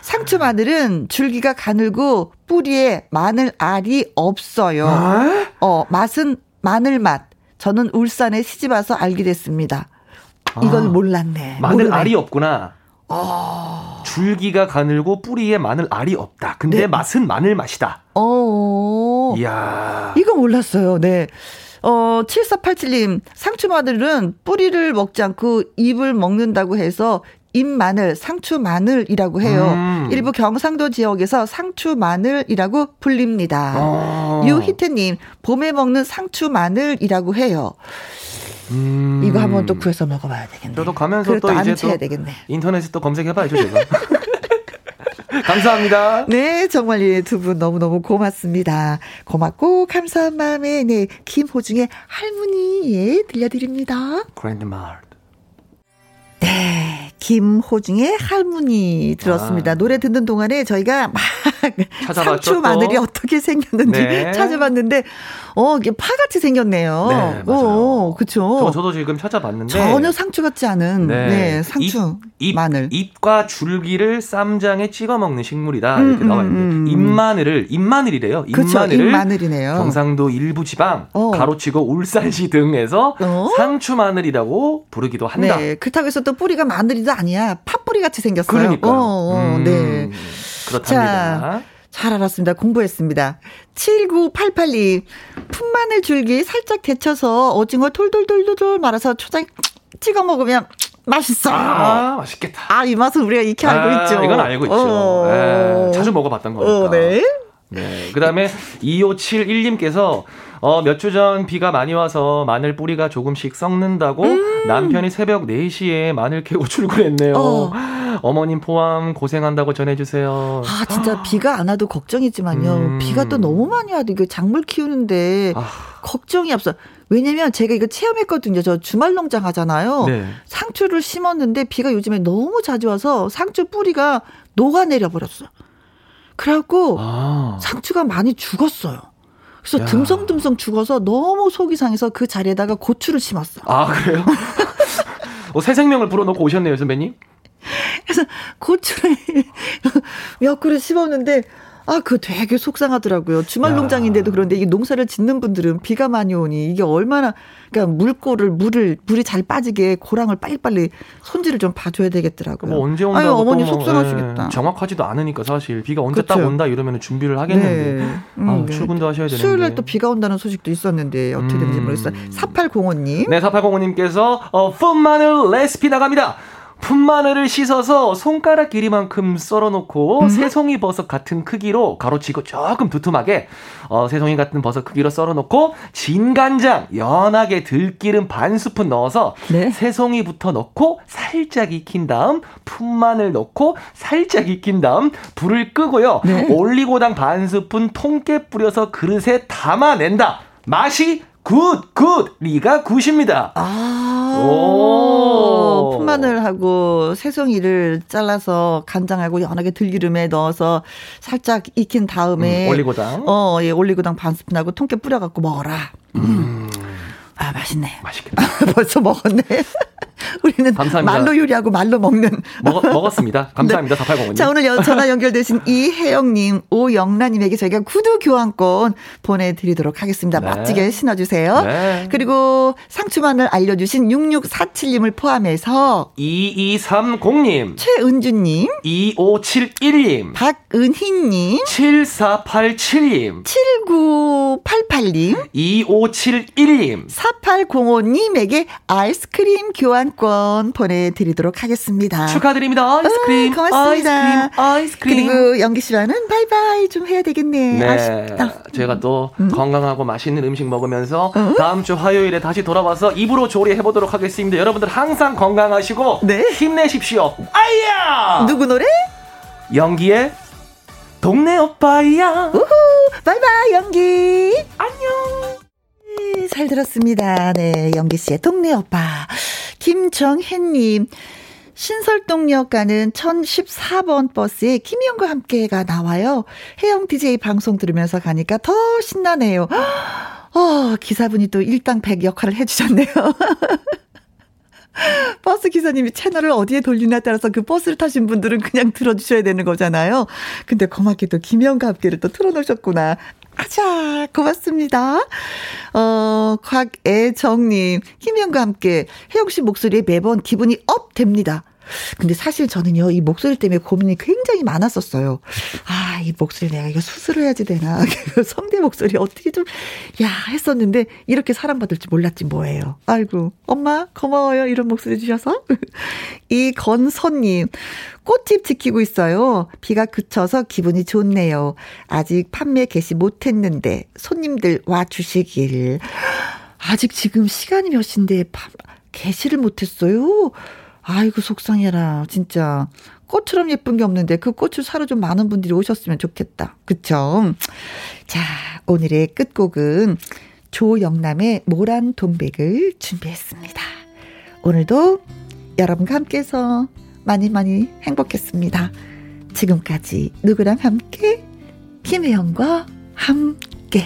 상추 마늘 은 줄기가 가늘고 뿌리에 마늘 알이 없어요. 아? 어, 맛은 마늘 맛. 저는 울산에 시집 와서 알게 됐습니다. 이걸 아, 몰랐네. 마늘 모르네. 알이 없구나. 어... 줄기가 가늘고 뿌리에 마늘 알이 없다. 근데 네. 맛은 마늘 맛이다. 어. 이야. 이거 몰랐어요. 네. 어, 7487님, 상추 마늘은 뿌리를 먹지 않고 잎을 먹는다고 해서 잎마늘, 상추 마늘이라고 해요. 음. 일부 경상도 지역에서 상추 마늘이라고 불립니다. 어. 유희태님, 봄에 먹는 상추 마늘이라고 해요. 음. 이거 한번 또 구해서 먹어봐야 되겠네. 저도 가면서 또 이제 또 되겠네. 인터넷에 또 검색해봐야죠, 제가. 감사합니다. 네, 정말 예, 두분 너무너무 고맙습니다. 고맙고 감사한 마음에 네, 김호중의 할머니 예, 들려드립니다. 그랜드마을. 네. 김호중의 할머니 들었습니다. 아. 노래 듣는 동안에 저희가 막 상추 마늘이 어떻게 생겼는지 네. 찾아봤는데 어, 이게 파같이 생겼네요. 네, 맞아요. 어, 그쵸. 저, 도 지금 찾아봤는데. 전혀 상추 같지 않은, 네, 네 상추, 잎, 마늘. 잎과 줄기를 쌈장에 찍어 먹는 식물이다. 음, 이렇게 음, 나와 있는데. 음, 음. 잎마늘을, 잎마늘이래요. 잎마늘을. 잎마늘이네요. 경상도 일부 지방, 어. 가로치고 울산시 등에서 어? 상추 마늘이라고 부르기도 한다. 네. 그렇다고 해서 또 뿌리가 마늘이 도 아니야. 팥뿌리 같이 생겼어요. 그러니까. 어, 어, 네. 음, 그렇답니다. 자, 잘 알았습니다. 공부했습니다. 79882. 풋마늘 줄기 살짝 데쳐서 오징어 돌돌돌돌돌 말아서 초장 찍어 먹으면 맛있어. 아, 맛있겠다. 아, 이 맛은 우리가 익히 알고 아, 있죠. 이건 알고 있죠. 어. 네, 자주 먹어봤던 거니까. 어, 네. 네. 그 다음에 2571님께서 어, 몇 주 전 비가 많이 와서 마늘 뿌리가 조금씩 썩는다고 음. 남편이 새벽 4시에 마늘 캐고 출근했네요. 어. 머님 포함 고생한다고 전해주세요. 아, 진짜 비가 안 와도 걱정이지만요. 음. 비가 또 너무 많이 와도 이거 작물 키우는데 아. 걱정이 없어. 왜냐면 제가 이거 체험했거든요. 저 주말 농장 하잖아요. 네. 상추를 심었는데 비가 요즘에 너무 자주 와서 상추 뿌리가 녹아내려 버렸어. 그래갖고 아. 상추가 많이 죽었어요. 그래서 야. 듬성듬성 죽어서 너무 속이 상해서 그 자리에다가 고추를 심었어. 아 그래요? 어, 새 생명을 불어넣고 오셨네요, 선배님. 그래서 고추를 몇 그릇 심었는데 아, 그 되게 속상하더라고요. 주말 야. 농장인데도 그런데 이게 농사를 짓는 분들은 비가 많이 오니 이게 얼마나 그러니까 물고를 물을 물이 잘 빠지게 고랑을 빨리빨리 손질을 좀 봐줘야 되겠더라고요. 뭐 언제 온다고 아유, 어머니 뭐, 속상하시겠다. 네, 정확하지도 않으니까 사실 비가 언제 그렇죠. 딱 온다 이러면 준비를 하겠는데 네. 음, 아, 네. 출근도 하셔야 되는데 수요일 날 또 비가 온다는 소식도 있었는데 어떻게 되는지 음. 모르겠어요. 4805님. 네, 4805님께서 어, 풋마늘 레시피 나갑니다. 풋마늘을 씻어서 손가락 길이만큼 썰어놓고 음. 새송이 버섯 같은 크기로 가로치고 조금 두툼하게 어, 새송이 같은 버섯 크기로 썰어놓고 진간장 연하게 들기름 반 스푼 넣어서 네. 새송이부터 넣고 살짝 익힌 다음 풋마늘 넣고 살짝 익힌 다음 불을 끄고요. 네. 올리고당 반 스푼 통깨 뿌려서 그릇에 담아낸다. 맛이 good, good! 리가 good입니다. 아. 오. 풋마늘 하고 새송이를 잘라서 간장하고 연하게 들기름에 넣어서 살짝 익힌 다음에. 음, 올리고당. 어, 예, 올리고당 반 스푼하고 통깨 뿌려갖고 먹어라. 음. 아, 맛있네. 맛있겠다. 벌써 먹었네. 우리는 감사합니다. 말로 요리하고 말로 먹는. 먹, 먹었습니다. 감사합니다. 네. 4805님. 자, 오늘 전화 연결되신 이혜영님, 오영란님에게 저희가 구두 교환권 보내드리도록 하겠습니다. 네. 멋지게 신어주세요. 네. 그리고 상추만을 알려주신 6647님을 포함해서 2230님, 최은주님, 2571님, 박은희님, 7487님, 7988님, 2571님, 4805님에게 아이스크림 교환 권 보내드리도록 하겠습니다. 축하드립니다. 아이스크림. 어, 고맙습니다. 아이스크림. 아이스크림. 그리고 연기 씨와는 바이바이 좀 해야 되겠네. 네. 아쉽다. 제가 또 음. 건강하고 맛있는 음식 먹으면서 음. 다음 주 화요일에 다시 돌아와서 입으로 조리해보도록 하겠습니다. 여러분들 항상 건강하시고 네. 힘내십시오. 아야! 누구 노래? 연기의 동네 오빠야. 우후. 바이바이 연기. 안녕. 네, 잘 들었습니다. 네, 영기 씨의 동네 오빠. 김정혜님. 신설동역 가는 1014번 버스에 김희영과 함께가 나와요. 혜영 DJ 방송 들으면서 가니까 더 신나네요. 어, 기사분이 또 일당백 역할을 해주셨네요. 버스 기사님이 채널을 어디에 돌리냐에 따라서 그 버스를 타신 분들은 그냥 들어주셔야 되는 거잖아요. 근데 고맙게도 김혜영과 함께를 또 틀어놓으셨구나. 아자, 고맙습니다. 어, 곽애정님, 김혜영과 함께 혜영 씨 목소리에 매번 기분이 up 됩니다. 근데 사실 저는요, 이 목소리 때문에 고민이 굉장히 많았었어요. 아, 이 목소리 내가 이거 수술을 해야지 되나. 성대 목소리 어떻게 좀, 야, 했었는데, 이렇게 사랑받을 줄 몰랐지 뭐예요. 아이고, 엄마, 고마워요. 이런 목소리 주셔서. 이 건선님, 꽃집 지키고 있어요. 비가 그쳐서 기분이 좋네요. 아직 판매 개시 못했는데, 손님들 와 주시길. 아직 지금 시간이 몇 시인데, 개시를 못했어요? 아이고 속상해라 진짜 꽃처럼 예쁜 게 없는데 그 꽃을 사러 좀 많은 분들이 오셨으면 좋겠다. 그쵸? 자 오늘의 끝곡은 조영남의 모란 동백을 준비했습니다. 오늘도 여러분과 함께해서 많이 많이 행복했습니다. 지금까지 누구랑 함께 김혜영과 함께